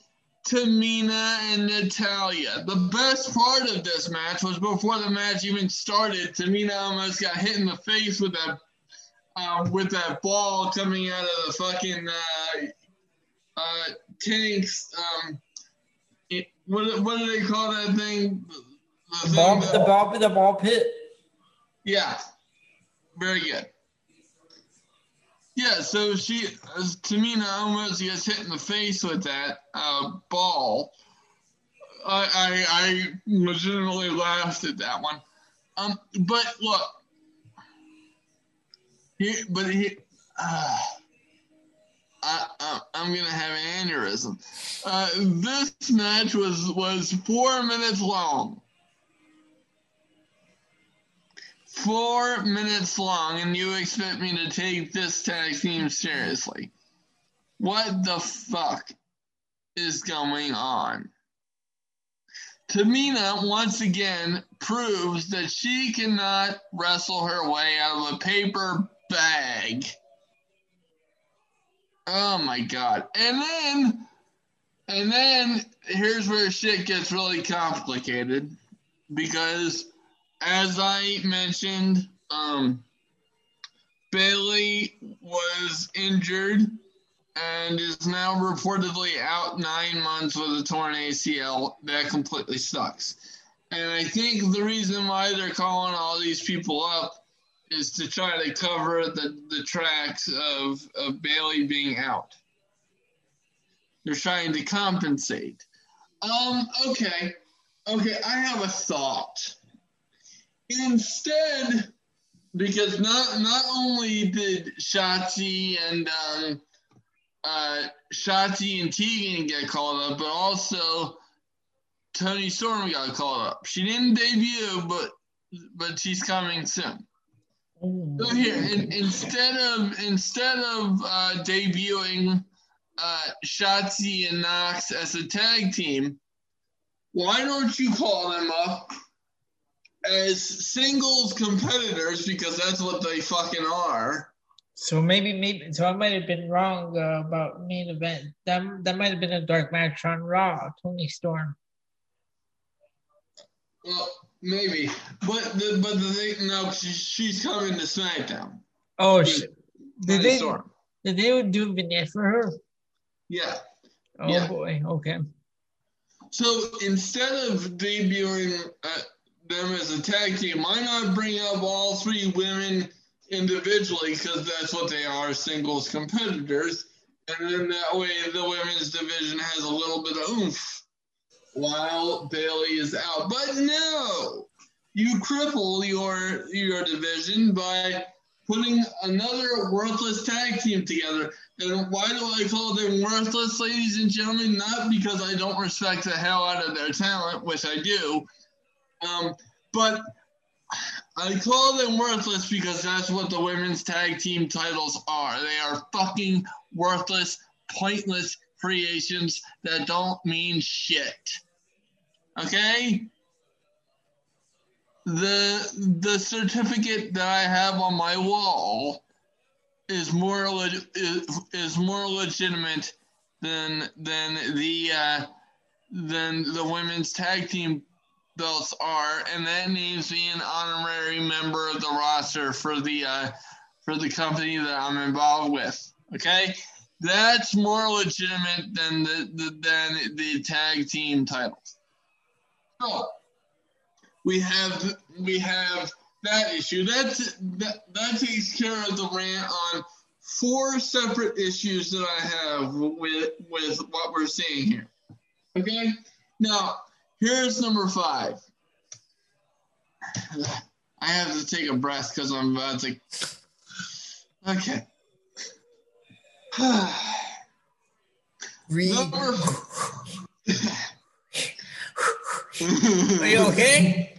Tamina and Natalya. The best part of this match was before the match even started. Tamina almost got hit in the face with that uh, with that ball coming out of the fucking uh, uh, tanks. Um, it, what what do they call that thing? The, The ball, thing the ball, the ball pit. yeah, very good. Yeah, so she, Tamina almost gets hit in the face with that uh, ball. I, I, I legitimately laughed at that one. Um, but look, he, but he, uh, I, I'm gonna have an aneurysm. Uh, this match was was four minutes long. Four minutes long, and you expect me to take this tag team seriously? What the fuck is going on? Tamina once again proves that she cannot wrestle her way out of a paper bag. Oh my god. And then and then here's where shit gets really complicated because as I mentioned, um Bayley was injured and is now reportedly out nine months with a torn ACL. That completely sucks. And I think the reason why they're calling all these people up is to try to cover the, the tracks of, of Bayley being out. They're trying to compensate. Um, okay. Okay, I have a thought. Instead, because not not only did Shotzi and um, uh, Shotzi and Tegan get called up, but also Toni Storm got called up. She didn't debut, but but she's coming soon. So here, in, instead of instead of uh, debuting uh, Shotzi and Nox as a tag team, why don't you call them up as singles competitors because that's what they fucking are. So maybe, maybe, so I might have been wrong uh, about main event. That that might have been a dark match on Raw. Toni Storm. Well, maybe, but the but the thing, no, she, she's coming to SmackDown. Oh, she, did they Storm. did they do a vignette for her? Yeah. Oh yeah. boy. Okay. So instead of debuting uh, them as a tag team, why not bring up all three women individually because that's what they are singles competitors. And then that way the women's division has a little bit of oomph while Bayley is out. But no, you cripple your your division by putting another worthless tag team together. And why do I call them worthless, ladies and gentlemen? Not because I don't respect the hell out of their talent, which I do, um, but I call them worthless because that's what the women's tag team titles are. They are fucking worthless, pointless creations that don't mean shit. Okay? The the certificate that I have on my wall is more le- is, is more legitimate than than the uh, than the women's tag team belts are, and that names me an honorary member of the roster for the uh, for the company that I'm involved with. Okay, that's more legitimate than the, the than the tag team titles. So we have we have that issue. That's that that takes care of the rant on four separate issues that I have with with what we're seeing here. Okay, now Here's number five. I have to take a breath because I'm about to. Okay. Read. Number... Are you okay?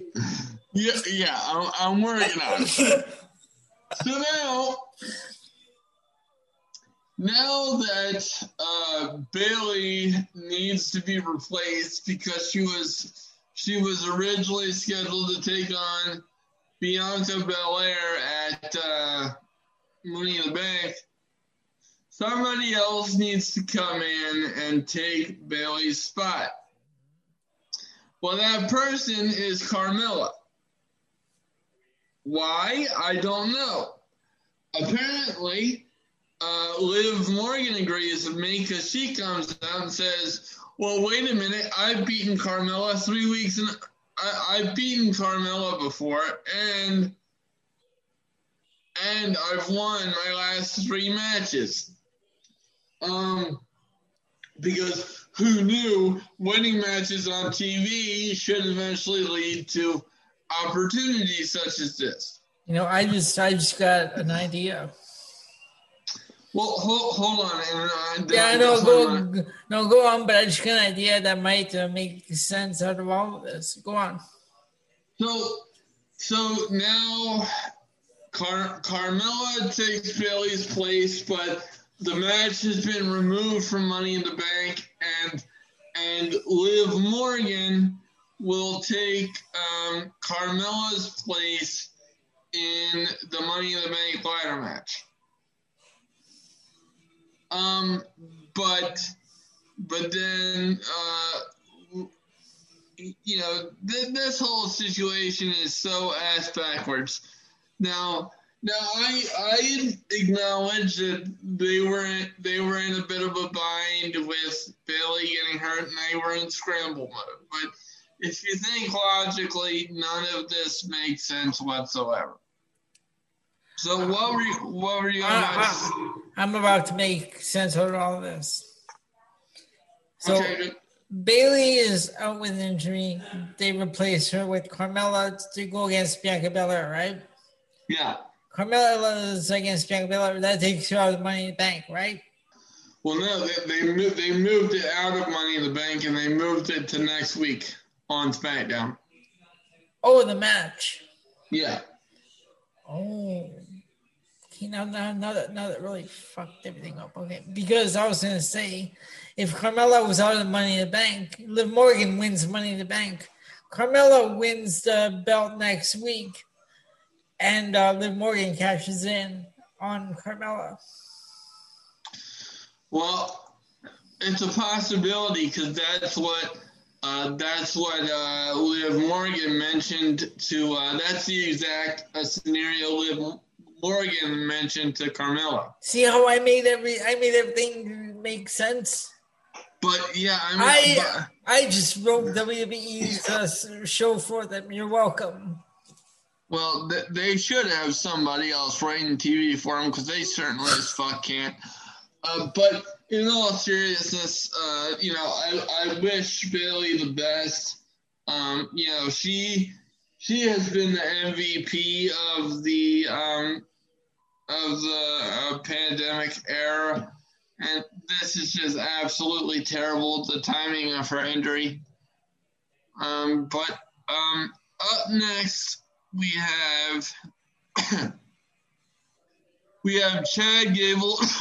Yeah, yeah, I'm, I'm working on it. so now, now that uh, Bayley needs to be replaced because she was she was originally scheduled to take on Bianca Belair at uh, Money in the Bank. Somebody else needs to come in and take Bayley's spot. Well, that person is Carmella. Why? I don't know. Apparently, uh, Liv Morgan agrees with me because she comes out and says, "Well, wait a minute. I've beaten Carmella three weeks and I, have beaten Carmella before, and and I've won my last three matches. Um, because who knew winning matches on TV should eventually lead to opportunities such as this." You know, I just I just got an idea. Well, hold, hold on. And, uh, yeah, no, go, no, go on. But I just got an idea that might uh, make sense out of all of this. Go on. So, so now Car- Carmella takes Bayley's place, but the match has been removed from Money in the Bank, and and Liv Morgan will take um, Carmella's place in the Money in the Bank ladder match. Um, but but then uh, you know th- this whole situation is so ass backwards. Now now I I acknowledge that they were in, they were in a bit of a bind with Bayley getting hurt and they were in scramble mode. But if you think logically, none of this makes sense whatsoever. So what were you, what were you? I, am ah, ah. about to make sense of all this. So okay. Bayley is out with an injury. They replace her with Carmella to go against Bianca Belair, right? Yeah. Carmella is against Bianca Belair. That takes her out of the Money in the Bank, right? Well, no, they they moved, they moved it out of Money in the Bank and they moved it to next week. on SmackDown. Oh, the match. Yeah. Oh. Okay, know, now, now that now that really fucked everything up. Okay, because I was gonna say, if Carmella was out of Money in the Bank, Liv Morgan wins Money in the Bank. Carmella wins the belt next week, and uh, Liv Morgan cashes in on Carmella. Well, it's a possibility because that's what uh, that's what uh, Liv Morgan mentioned to. Uh, that's the exact uh, scenario Liv Morgan mentioned to Carmella. See how I made every I made everything make sense. But yeah, I mean, I but- I just wrote WWE's uh, show for them. You're welcome. Well, th- they should have somebody else writing TV for them because they certainly as fuck can't. Uh, but in all seriousness, uh, you know, I, I wish Bayley the best. Um, you know, she she has been the MVP of the um, of the uh, pandemic era, and this is just absolutely terrible. The timing of her injury. Um, but um, up next we have we have Chad Gable.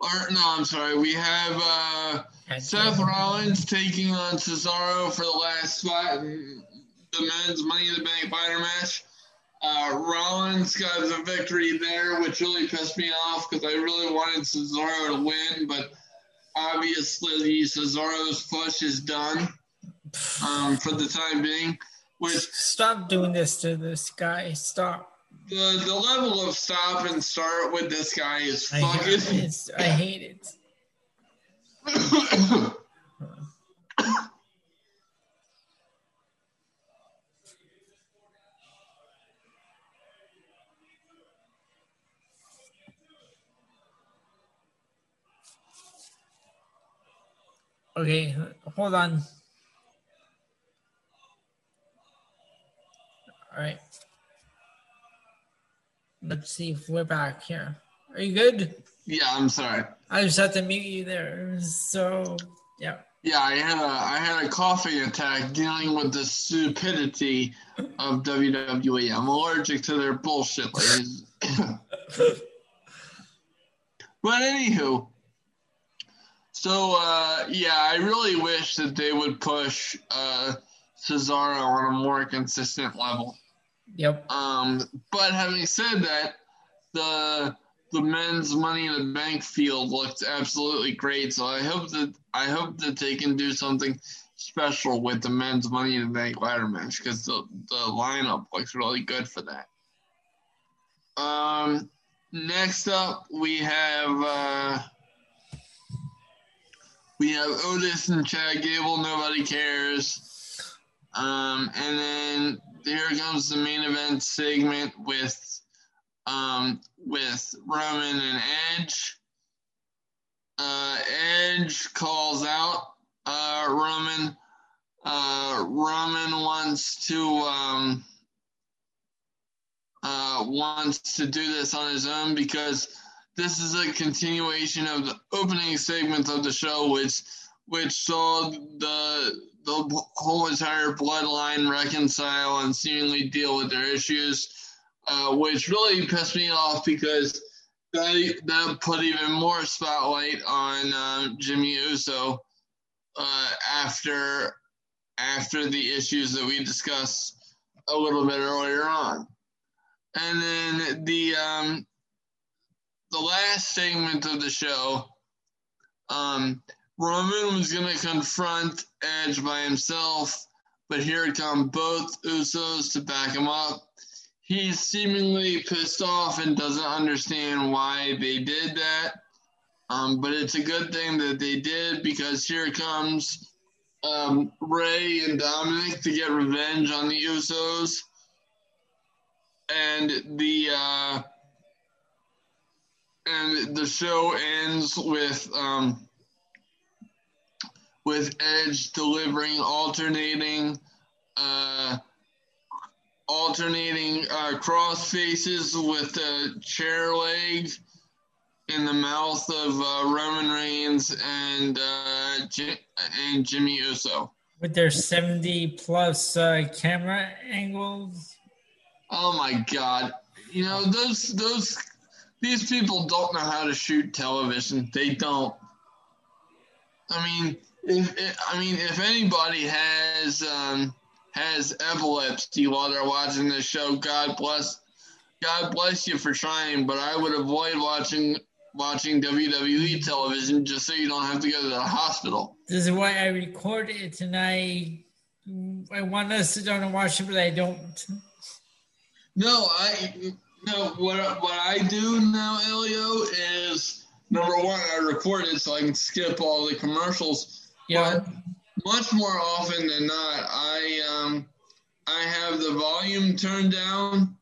or no, I'm sorry. We have uh, Seth Rollins taking on Cesaro for the last spot in the men's Money in the Bank fighter match. Uh, Rollins got the victory there, which really pissed me off because I really wanted Cesaro to win, but obviously Cesaro's push is done um, for the time being. Which Stop doing this to this guy. Stop. the the level of stop and start with this guy is I hate, fucking. I hate it. Okay, hold on. All right. Let's see if we're back here. Are you good? yeah, I'm sorry. I just have to mute you there. So, yeah. Yeah, I had a I had a coughing attack dealing with the stupidity of WWE. I'm allergic to their bullshit, ladies. but anywho, so uh, yeah, I really wish that they would push uh, Cesaro on a more consistent level. Yep. Um, but having said that, the the men's Money in the Bank field looked absolutely great. So I hope that I hope that they can do something special with the men's Money in the Bank ladder match because the the lineup looks really good for that. Um, next up we have uh, we have Otis and Chad Gable. Nobody cares. Um, and then here comes the main event segment with um, with Roman and Edge. Uh, Edge calls out uh, Roman. Uh, Roman wants to um, uh, wants to do this on his own because this is a continuation of the opening segment of the show, which which saw the the whole entire bloodline reconcile and seemingly deal with their issues, uh, which really pissed me off because that, that put even more spotlight on uh, Jimmy Uso uh, after after the issues that we discussed a little bit earlier on, and then the um, the last segment of the show. Um, Roman was going to confront Edge by himself, but here come both Usos to back him up. He's seemingly pissed off and doesn't understand why they did that. Um, but it's a good thing that they did because here comes um, Rey and Dominik to get revenge on the Usos. And the uh, and the show ends with um, with Edge delivering alternating uh, alternating uh, cross faces with a chair leg in the mouth of uh, Roman Reigns and uh, J- and Jimmy Uso. with their 70 plus uh, camera angles. Oh my god. You know, those those these people don't know how to shoot television. They don't. I mean, if, I mean, if anybody has um, has epilepsy while they're watching this show, God bless, God bless you for trying. But I would avoid watching watching WWE television just so you don't have to go to the hospital. This is why I record it, and I I want to sit down and watch it, but I don't. No, I no. What what I do now, Elio, is number one, I record it so I can skip all the commercials. Yeah. But much more often than not, I um I have the volume turned down,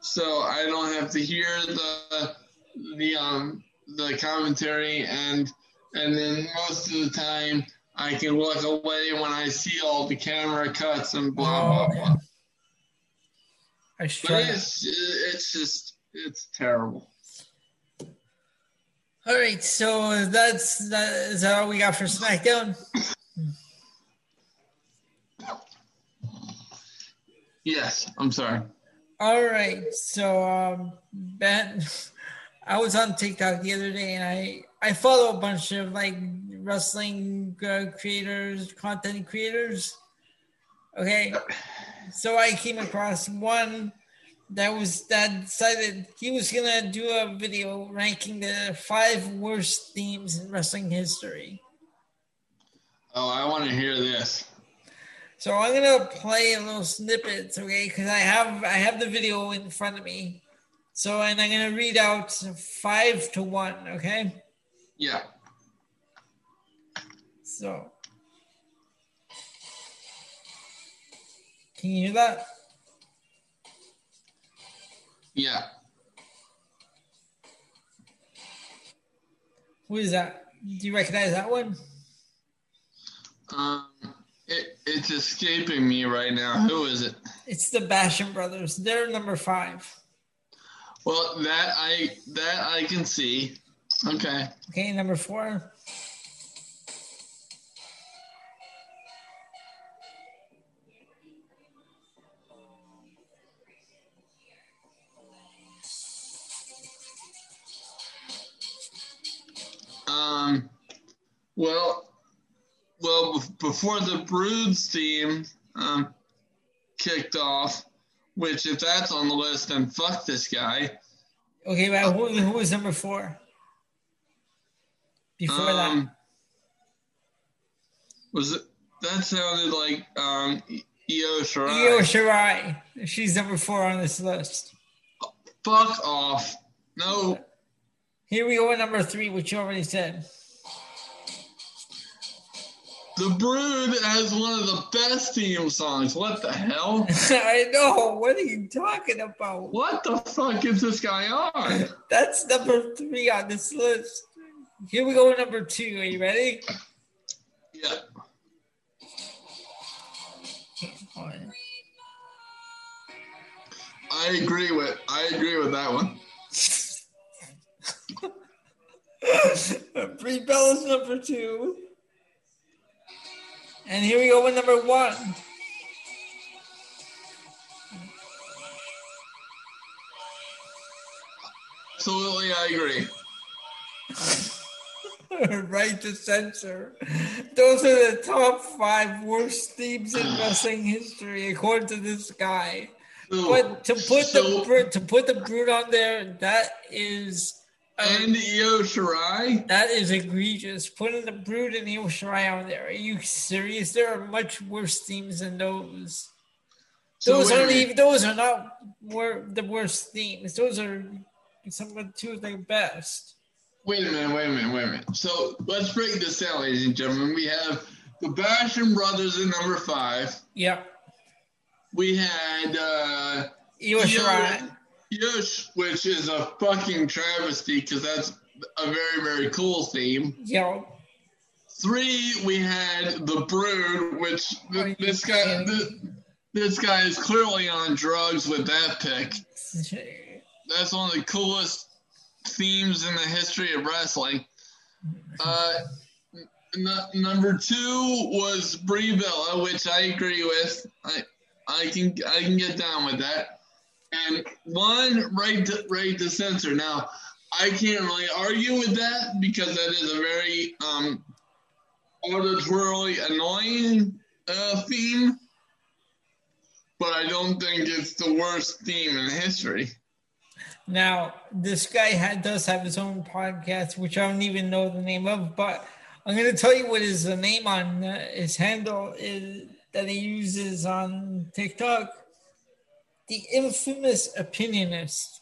so I don't have to hear the the um the commentary and and then most of the time I can look away when I see all the camera cuts and blah blah blah. I But it's it's just it's terrible. All right, so that's that. Is that all we got for SmackDown? Yes, I'm sorry. All right, so um, Ben, I was on TikTok the other day, and I I follow a bunch of like wrestling uh, creators, content creators. Okay, so I came across one that was that decided he was gonna do a video ranking the five worst themes in wrestling history. Oh, I want to hear this. So I'm gonna play a little snippets, okay? Because I have I have the video in front of me. So and I'm gonna read out five to one, okay? Yeah. So can you hear that? Yeah. Who is that? Do you recognize that one? Um, it, it's escaping me right now. Who is it? It's the Basham brothers. They're number five. Well, that I that I can see. Okay. Okay, number four. Well, well, before the Broods team um kicked off, which if that's on the list, then fuck this guy. Okay, but who, who was number four? Before Um, was it? That sounded like um Io that, Shirai. Io Shirai. She's number four on this list. Fuck off. No. Here we go with number three, which you already said. The Brood has one of the best theme songs. What the hell? I know. What are you talking about? What the fuck is this guy on? That's number three on this list. Here we go number two. Are you ready? Yeah. I agree with I agree with that one. Brie Bella's number two. And here we go with number one. Absolutely, I agree. right to censor. Those are the top five worst themes in wrestling history, according to this guy. So, But to put so- the to put the Brood on there, that is and Io Shirai. that is egregious. Putting the Brood and Io Shirai on there. Are you serious? There are much worse themes than those. Those wait a aren't even. Those are not wor- the worst themes. Those are some of the two of the best. Wait a minute, wait a minute, wait a minute. So let's break this down, ladies and gentlemen. We have the Basham brothers at number five. Yeah, We had uh Io Shirai. Yosh, which is a fucking travesty because that's a very, very cool theme. Yeah. Three, we had the Brood, which th- this guy, th- this guy is clearly on drugs with that pick. That's one of the coolest themes in the history of wrestling. Uh, n- number two was Brie Bella, which I agree with. I I can I can get down with that. And one right to right to censor. Now I can't really argue with that because that is a very um, auditorily annoying uh, theme. But I don't think it's the worst theme in history. Now, this guy does have his own podcast, which I don't even know the name of, but I'm going to tell you what his name on uh, his handle is that he uses on TikTok. The infamous opinionist.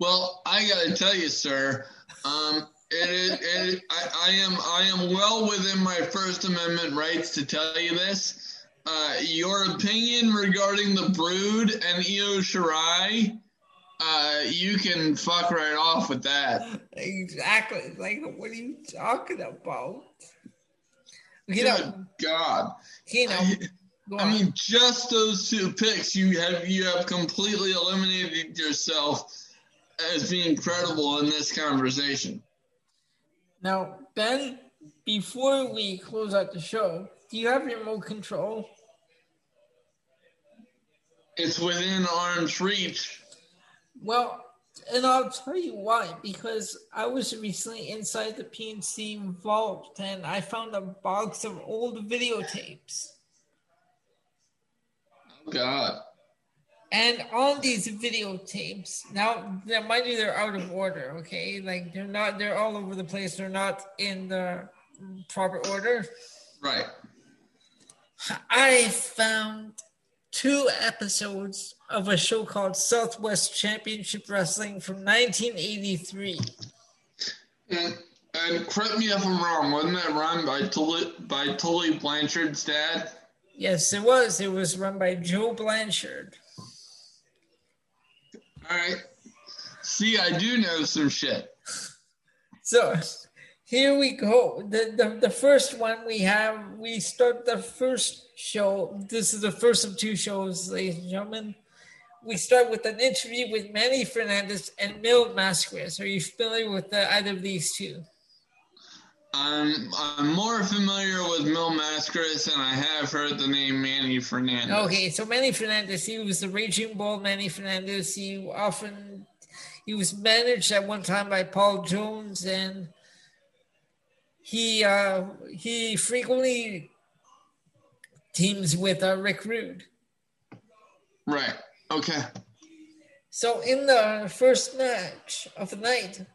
Well, I got to tell you, sir, um, it, it, it, I, I, am I am well within my First Amendment rights to tell you this. Uh, your opinion regarding the Brood and Io Shirai uh, you can fuck right off with that. Exactly. Like, what are you talking about? You Good know, God. You know. I, mean, just those two picks, you have you have completely eliminated yourself as being credible in this conversation. Now, Ben, before we close out the show, do you have remote control? It's within arm's reach. Well, and I'll tell you why. Because I was recently inside the PNC vault and I found a box of old videotapes. God. And on these videotapes, now, now mind you, they're out of order. Okay, like they're not. They're all over the place. They're not in the proper order. Right. I found two episodes of a show called Southwest Championship Wrestling from 1983. And, and correct me if I'm wrong, wasn't that run by Tully, by Tully Blanchard's dad? Yes, it was. It was run by Joe Blanchard. All right. See, I do know some shit. So here we go. The, the the first one we have, we start the first show. This is the first of two shows, ladies and gentlemen. We start with an interview with Manny Fernandez and Mil Mascaras. Are you familiar with the, either of these two? I'm I'm more familiar with Mil Mascaras, and I have heard the name Manny Fernandez. Okay, so Manny Fernandez, he was the Raging Bull Manny Fernandez. He often he was managed at one time by Paul Jones, and he uh, he frequently teams with uh, Rick Rude. Right. Okay. So in the first match of the night,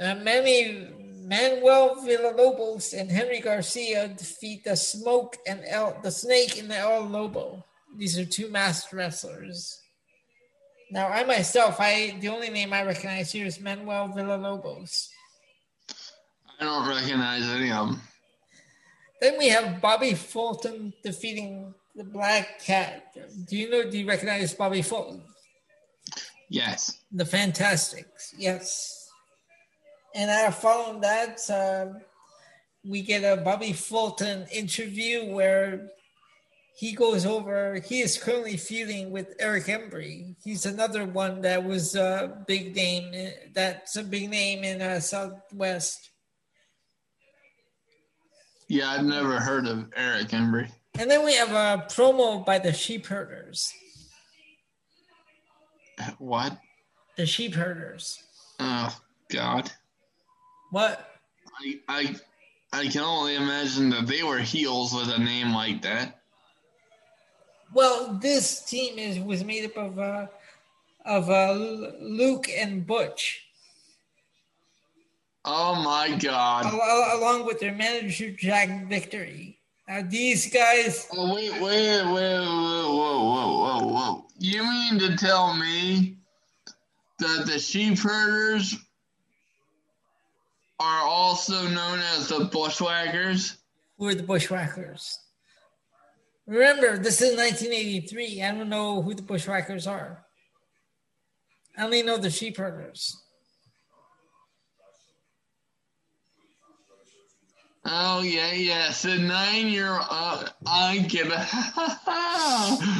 uh, Manny Manuel Villalobos and Henry Garcia defeat the Smoke and El, the Snake and the El Lobo. These are two masked wrestlers. Now, I myself, I the only name I recognize here is Manuel Villalobos. I don't recognize any of them. Then we have Bobby Fulton defeating the Black Cat. Do you know? Do you recognize Bobby Fulton? Yes. The Fantastics. Yes. And following that, uh, we get a Bobby Fulton interview where he goes over. He is currently feuding with Eric Embry. He's another one that was a big name. That's a big name in uh, Southwest. Yeah, I've never heard of Eric Embry. And then we have a promo by the sheep herders. What? The sheep herders. Oh God. What? I I I can only imagine that they were heels with a name like that. Well, this team is was made up of uh, of uh, Luke and Butch. Oh my God! Along with their manager Jack Victory. Now these guys. Oh wait, wait, wait, whoa, whoa, whoa, whoa, whoa! You mean to tell me that the sheep herders are also known as the bushwhackers? Who are the bushwhackers? Remember, this is 1983. I don't know who the bushwhackers are. I only know the sheep herders. Oh yeah, yeah. So nine year old, I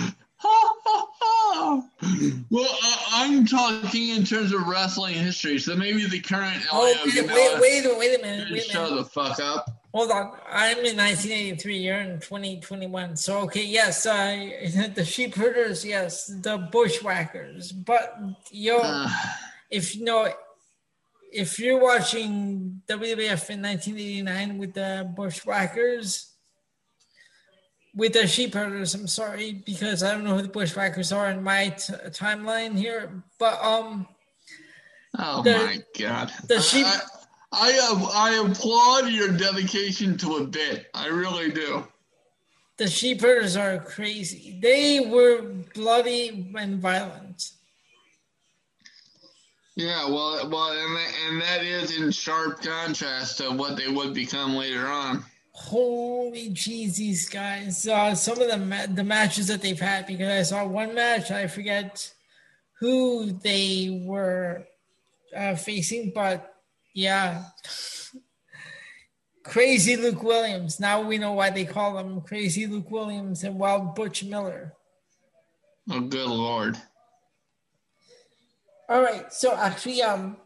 get it. Oh. Well, uh, I'm talking in terms of wrestling history, so maybe the current. Oh, wait, wait, wait, wait a minute. Wait a Shut the fuck up. Hold on. I'm in 1983. You're in 2021. So, okay, yes, uh, the sheep herders, yes, the bushwhackers. But, yo, Uh, if you know, if you're watching WWF in 1989 with the bushwhackers, with the sheep herders, I'm sorry, because I don't know who the bushwhackers are in my t- timeline here. But, um, oh the- my god. the sheep- I, I, I, I applaud your dedication to a bit. I really do. the sheep herders are crazy. They were bloody and violent. Yeah, well, well, and that, and that is in sharp contrast to what they would become later on. Holy jeez, these guys! Uh, some of the ma- the matches that they've had because I saw one match. I forget who they were uh, facing, but yeah, crazy Luke Williams. Now we know why they call him Crazy Luke Williams and Wild Butch Miller. Oh, good lord. All right, so actually, um,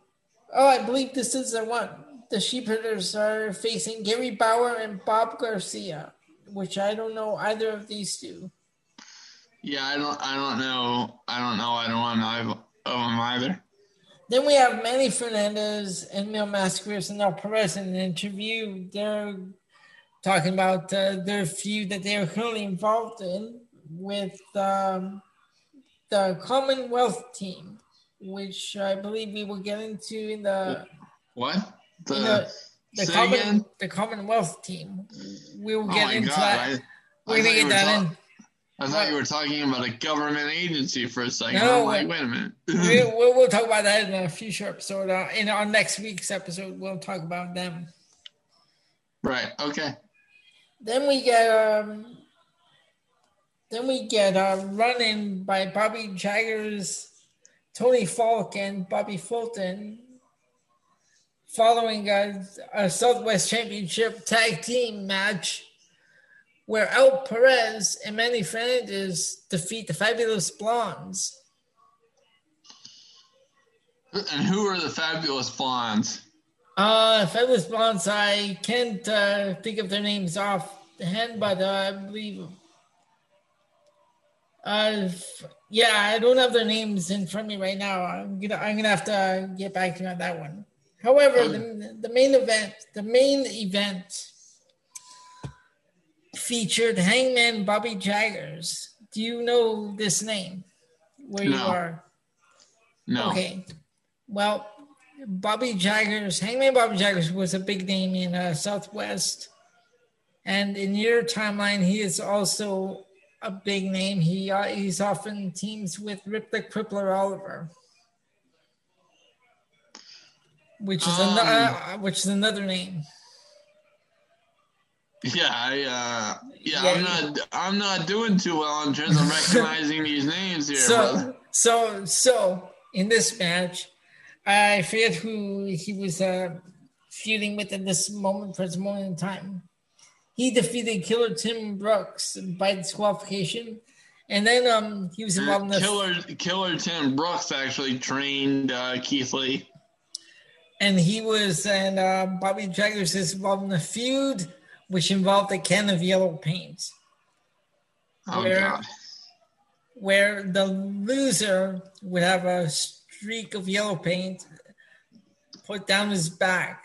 oh, I believe this is the one. The sheepherders are facing Gary Bauer and Bob Garcia, which I don't know either of these two. Yeah, I don't, I don't know, I don't know, I don't want of them either. Then we have Manny Fernandez and Mil Máscaras and Al Perez in an interview. They're talking about uh, their feud that they are currently involved in with um, the Commonwealth team, which I believe we will get into in the What? The, the, the, common, again? the Commonwealth team. We will Oh get my into god! that. I, We're gonna thought you get were that talk- in. I thought you were talking about a government agency for a second. No, I'm like, wait a minute. we, we'll, we'll talk about that in a future episode. Uh, in our next week's episode, we'll talk about them. right. Okay. Then we get um, then we get a run in by Bobby Jaggers, Tony Falk, and Bobby Fulton, following a, a Southwest Championship tag team match where Al Perez and Manny Fernandez defeat the Fabulous Blondes. And who are the fabulous blondes? Uh, Fabulous Blondes, I can't uh, think of their names off the hand, but uh, I believe. Uh, f- yeah, I don't have their names in front of me right now. I'm gonna, I'm gonna have to get back to you on that one. However, the, the main event, the main event featured Hangman Bobby Jaggers. Do you know this name? Where you are? No. Okay. Well, Bobby Jaggers, Hangman Bobby Jaggers was a big name in uh, Southwest. And in your timeline, he is also a big name. He uh, He's often teams with Rip the Crippler Oliver. Which is, Um. ano- uh, which is another name. Yeah, I uh yeah, Yeah, I'm not I'm not doing too well in terms of recognizing these names here, brother. So, so, so in this match, I forget who he was uh, feuding with at this moment for this moment in time. He defeated Killer Tim Brooks by disqualification, and then um he was involved in the Killer Killer Tim Brooks actually trained uh, Keith Lee. And he was and uh, Bobby Jaggers is involved in a feud which involved a can of yellow paint. Oh Where- god. where the loser would have a streak of yellow paint put down his back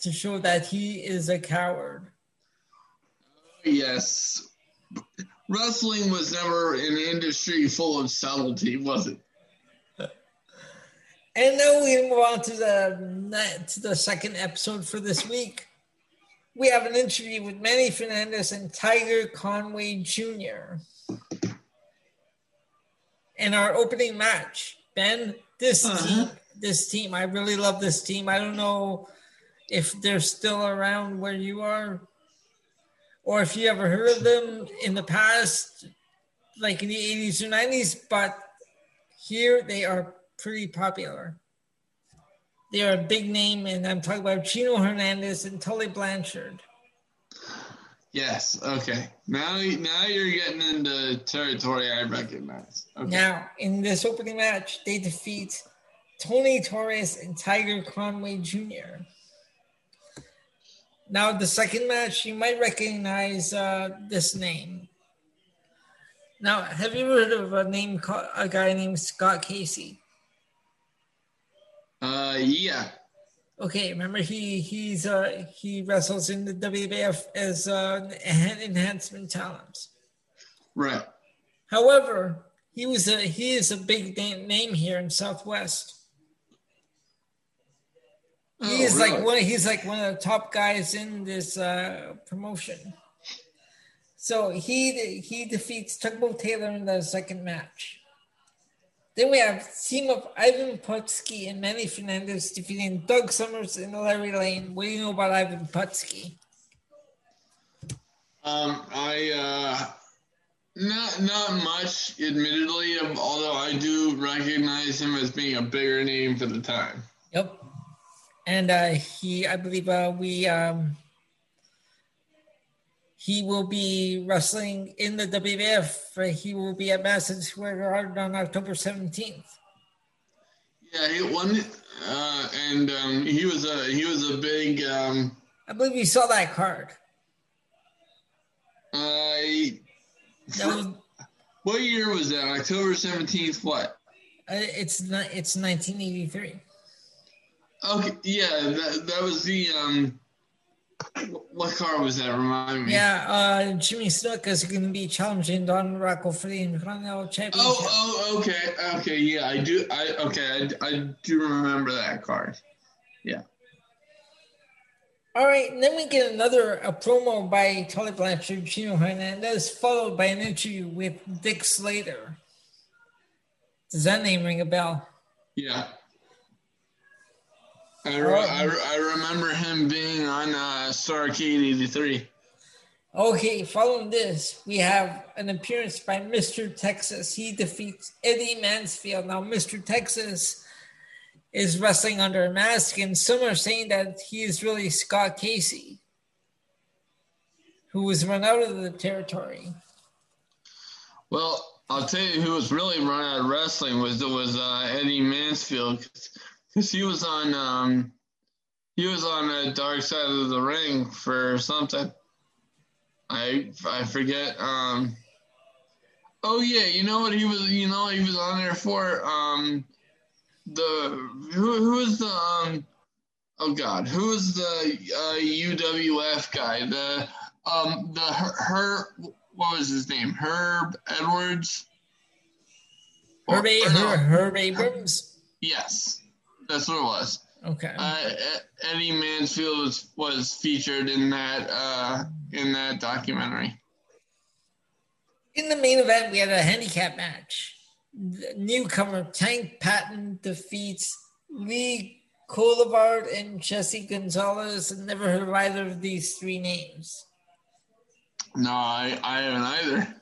to show that he is a coward. Yes. Wrestling was never an industry full of subtlety, was it? And now we move on to the to the second episode for this week. We have an interview with Manny Fernandez and Tiger Conway Jr. In our opening match, Ben, this Uh-huh. team, this team, I really love this team. I don't know if they're still around where you are, or if you ever heard of them in the past, like in the 80s or 90s, but here they are pretty popular. They are a big name, and I'm talking about Gino Hernandez and Tully Blanchard. Yes. Okay. Now, now you're getting into territory I recognize. Okay. Now, in this opening match, they defeat Tony Torres and Tiger Conway Jr. Now, the second match, you might recognize uh, this name. Now, have you heard of a name, called, a guy named Scott Casey? Uh, yeah. Okay, remember he he's uh he wrestles in the WWF as uh, enhancement talent. Right. However, he was a he is a big name, name here in Southwest. Oh, he is really? like one. He's like one of the top guys in this uh, promotion. So he he defeats Tugboat Taylor in the second match. Then we have team of Ivan Putski and Manny Fernandez defeating Doug Somers and Larry Lane. What do you know about Ivan Putski? Um, I uh, not not much, admittedly. Although I do recognize him as being a bigger name for the time. Yep, and uh, he, I believe, uh, we um, he will be wrestling in the WWF. He will be at Madison Square Garden on October 17th. Yeah, he won, uh, and um, he was a he was a big. Um, I believe you saw that card. I. Uh, what year was that? October seventeenth. What? Uh, it's not. It's nineteen eighty three. Okay. Yeah, that that was the um what car was that? Remind me. Yeah, uh, Jimmy Snuka is going to be challenging Don Muraco for the Intercontinental Championship. Oh, oh, okay, okay, yeah, I do. I okay, I, I do remember that card. Yeah. All right, and then we get another a promo by Tully Blanchard, Gino Hernandez, followed by an interview with Dick Slater. Does that name ring a bell? Yeah. I, re- I, I remember him being on uh, Starrcade 83. Okay, following this, we have an appearance by Mr. Texas. He defeats Eddie Mansfield. Now, Mr. Texas is wrestling under a mask, and some are saying that he is really Scott Casey, who was run out of the territory. Well, I'll tell you who was really run out of wrestling was it was uh, Eddie Mansfield because he was on um, he was on the dark side of the ring for something. I I forget. Um, oh yeah, you know what he was. You know he was on there for. Um, the who who is the um, oh god who is the uh, UWF guy the um the her, her what was his name Herb Edwards. Herb, or, or no, Herb Abrams. Yes. That's what it was. Okay. Uh, Eddie Mansfield was, was featured in that uh, in that documentary. In the main event, we had a handicap match. The newcomer Tank Patton defeats Lee Coulivard and Jesse Gonzalez. I've never heard of either of these three names. No, I, I haven't either.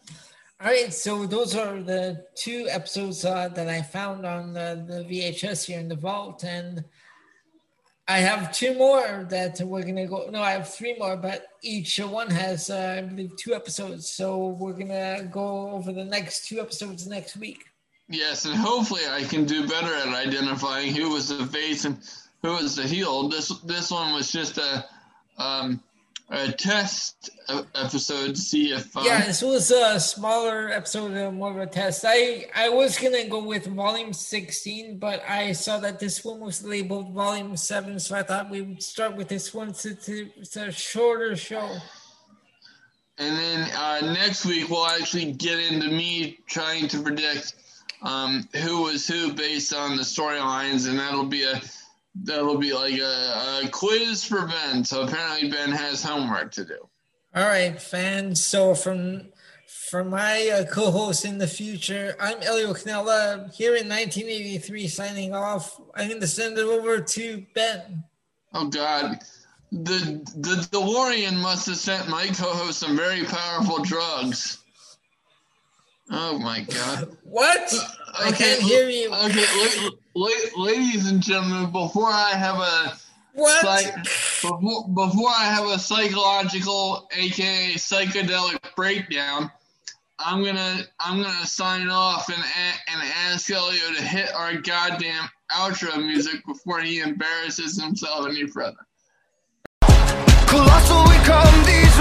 All right, so those are the two episodes uh, that I found on the, the VHS here in the vault, and I have two more that we're gonna go. No, I have three more, but each one has, uh, I believe, two episodes. So we're gonna go over the next two episodes next week. Yes, and hopefully I can do better at identifying who was the face and who was the heel. This this one was just a um, a test episode to see if. Um, yeah, this was a smaller episode, more of a test. I I was gonna go with volume sixteen, but I saw that this one was labeled volume seven, so I thought we would start with this one since it's a shorter show. And then uh, next week we'll actually get into me trying to predict um, who was who based on the storylines, and that'll be a that'll be like a, a, quiz for Ben. So apparently Ben has homework to do. All right, fans. So from from my uh, co-host in the future, I'm Elio Canella here in 1983, signing off. I'm going to send it over to Ben. Oh God, the the DeLorean must have sent my co-host some very powerful drugs. Oh my God! what? I can't hear you. Okay, ladies and gentlemen, before I have a psych, before, before I have a psychological, aka psychedelic breakdown, I'm gonna I'm gonna sign off and and ask Elio to hit our goddamn outro music before he embarrasses himself any further. Colossal, we come these.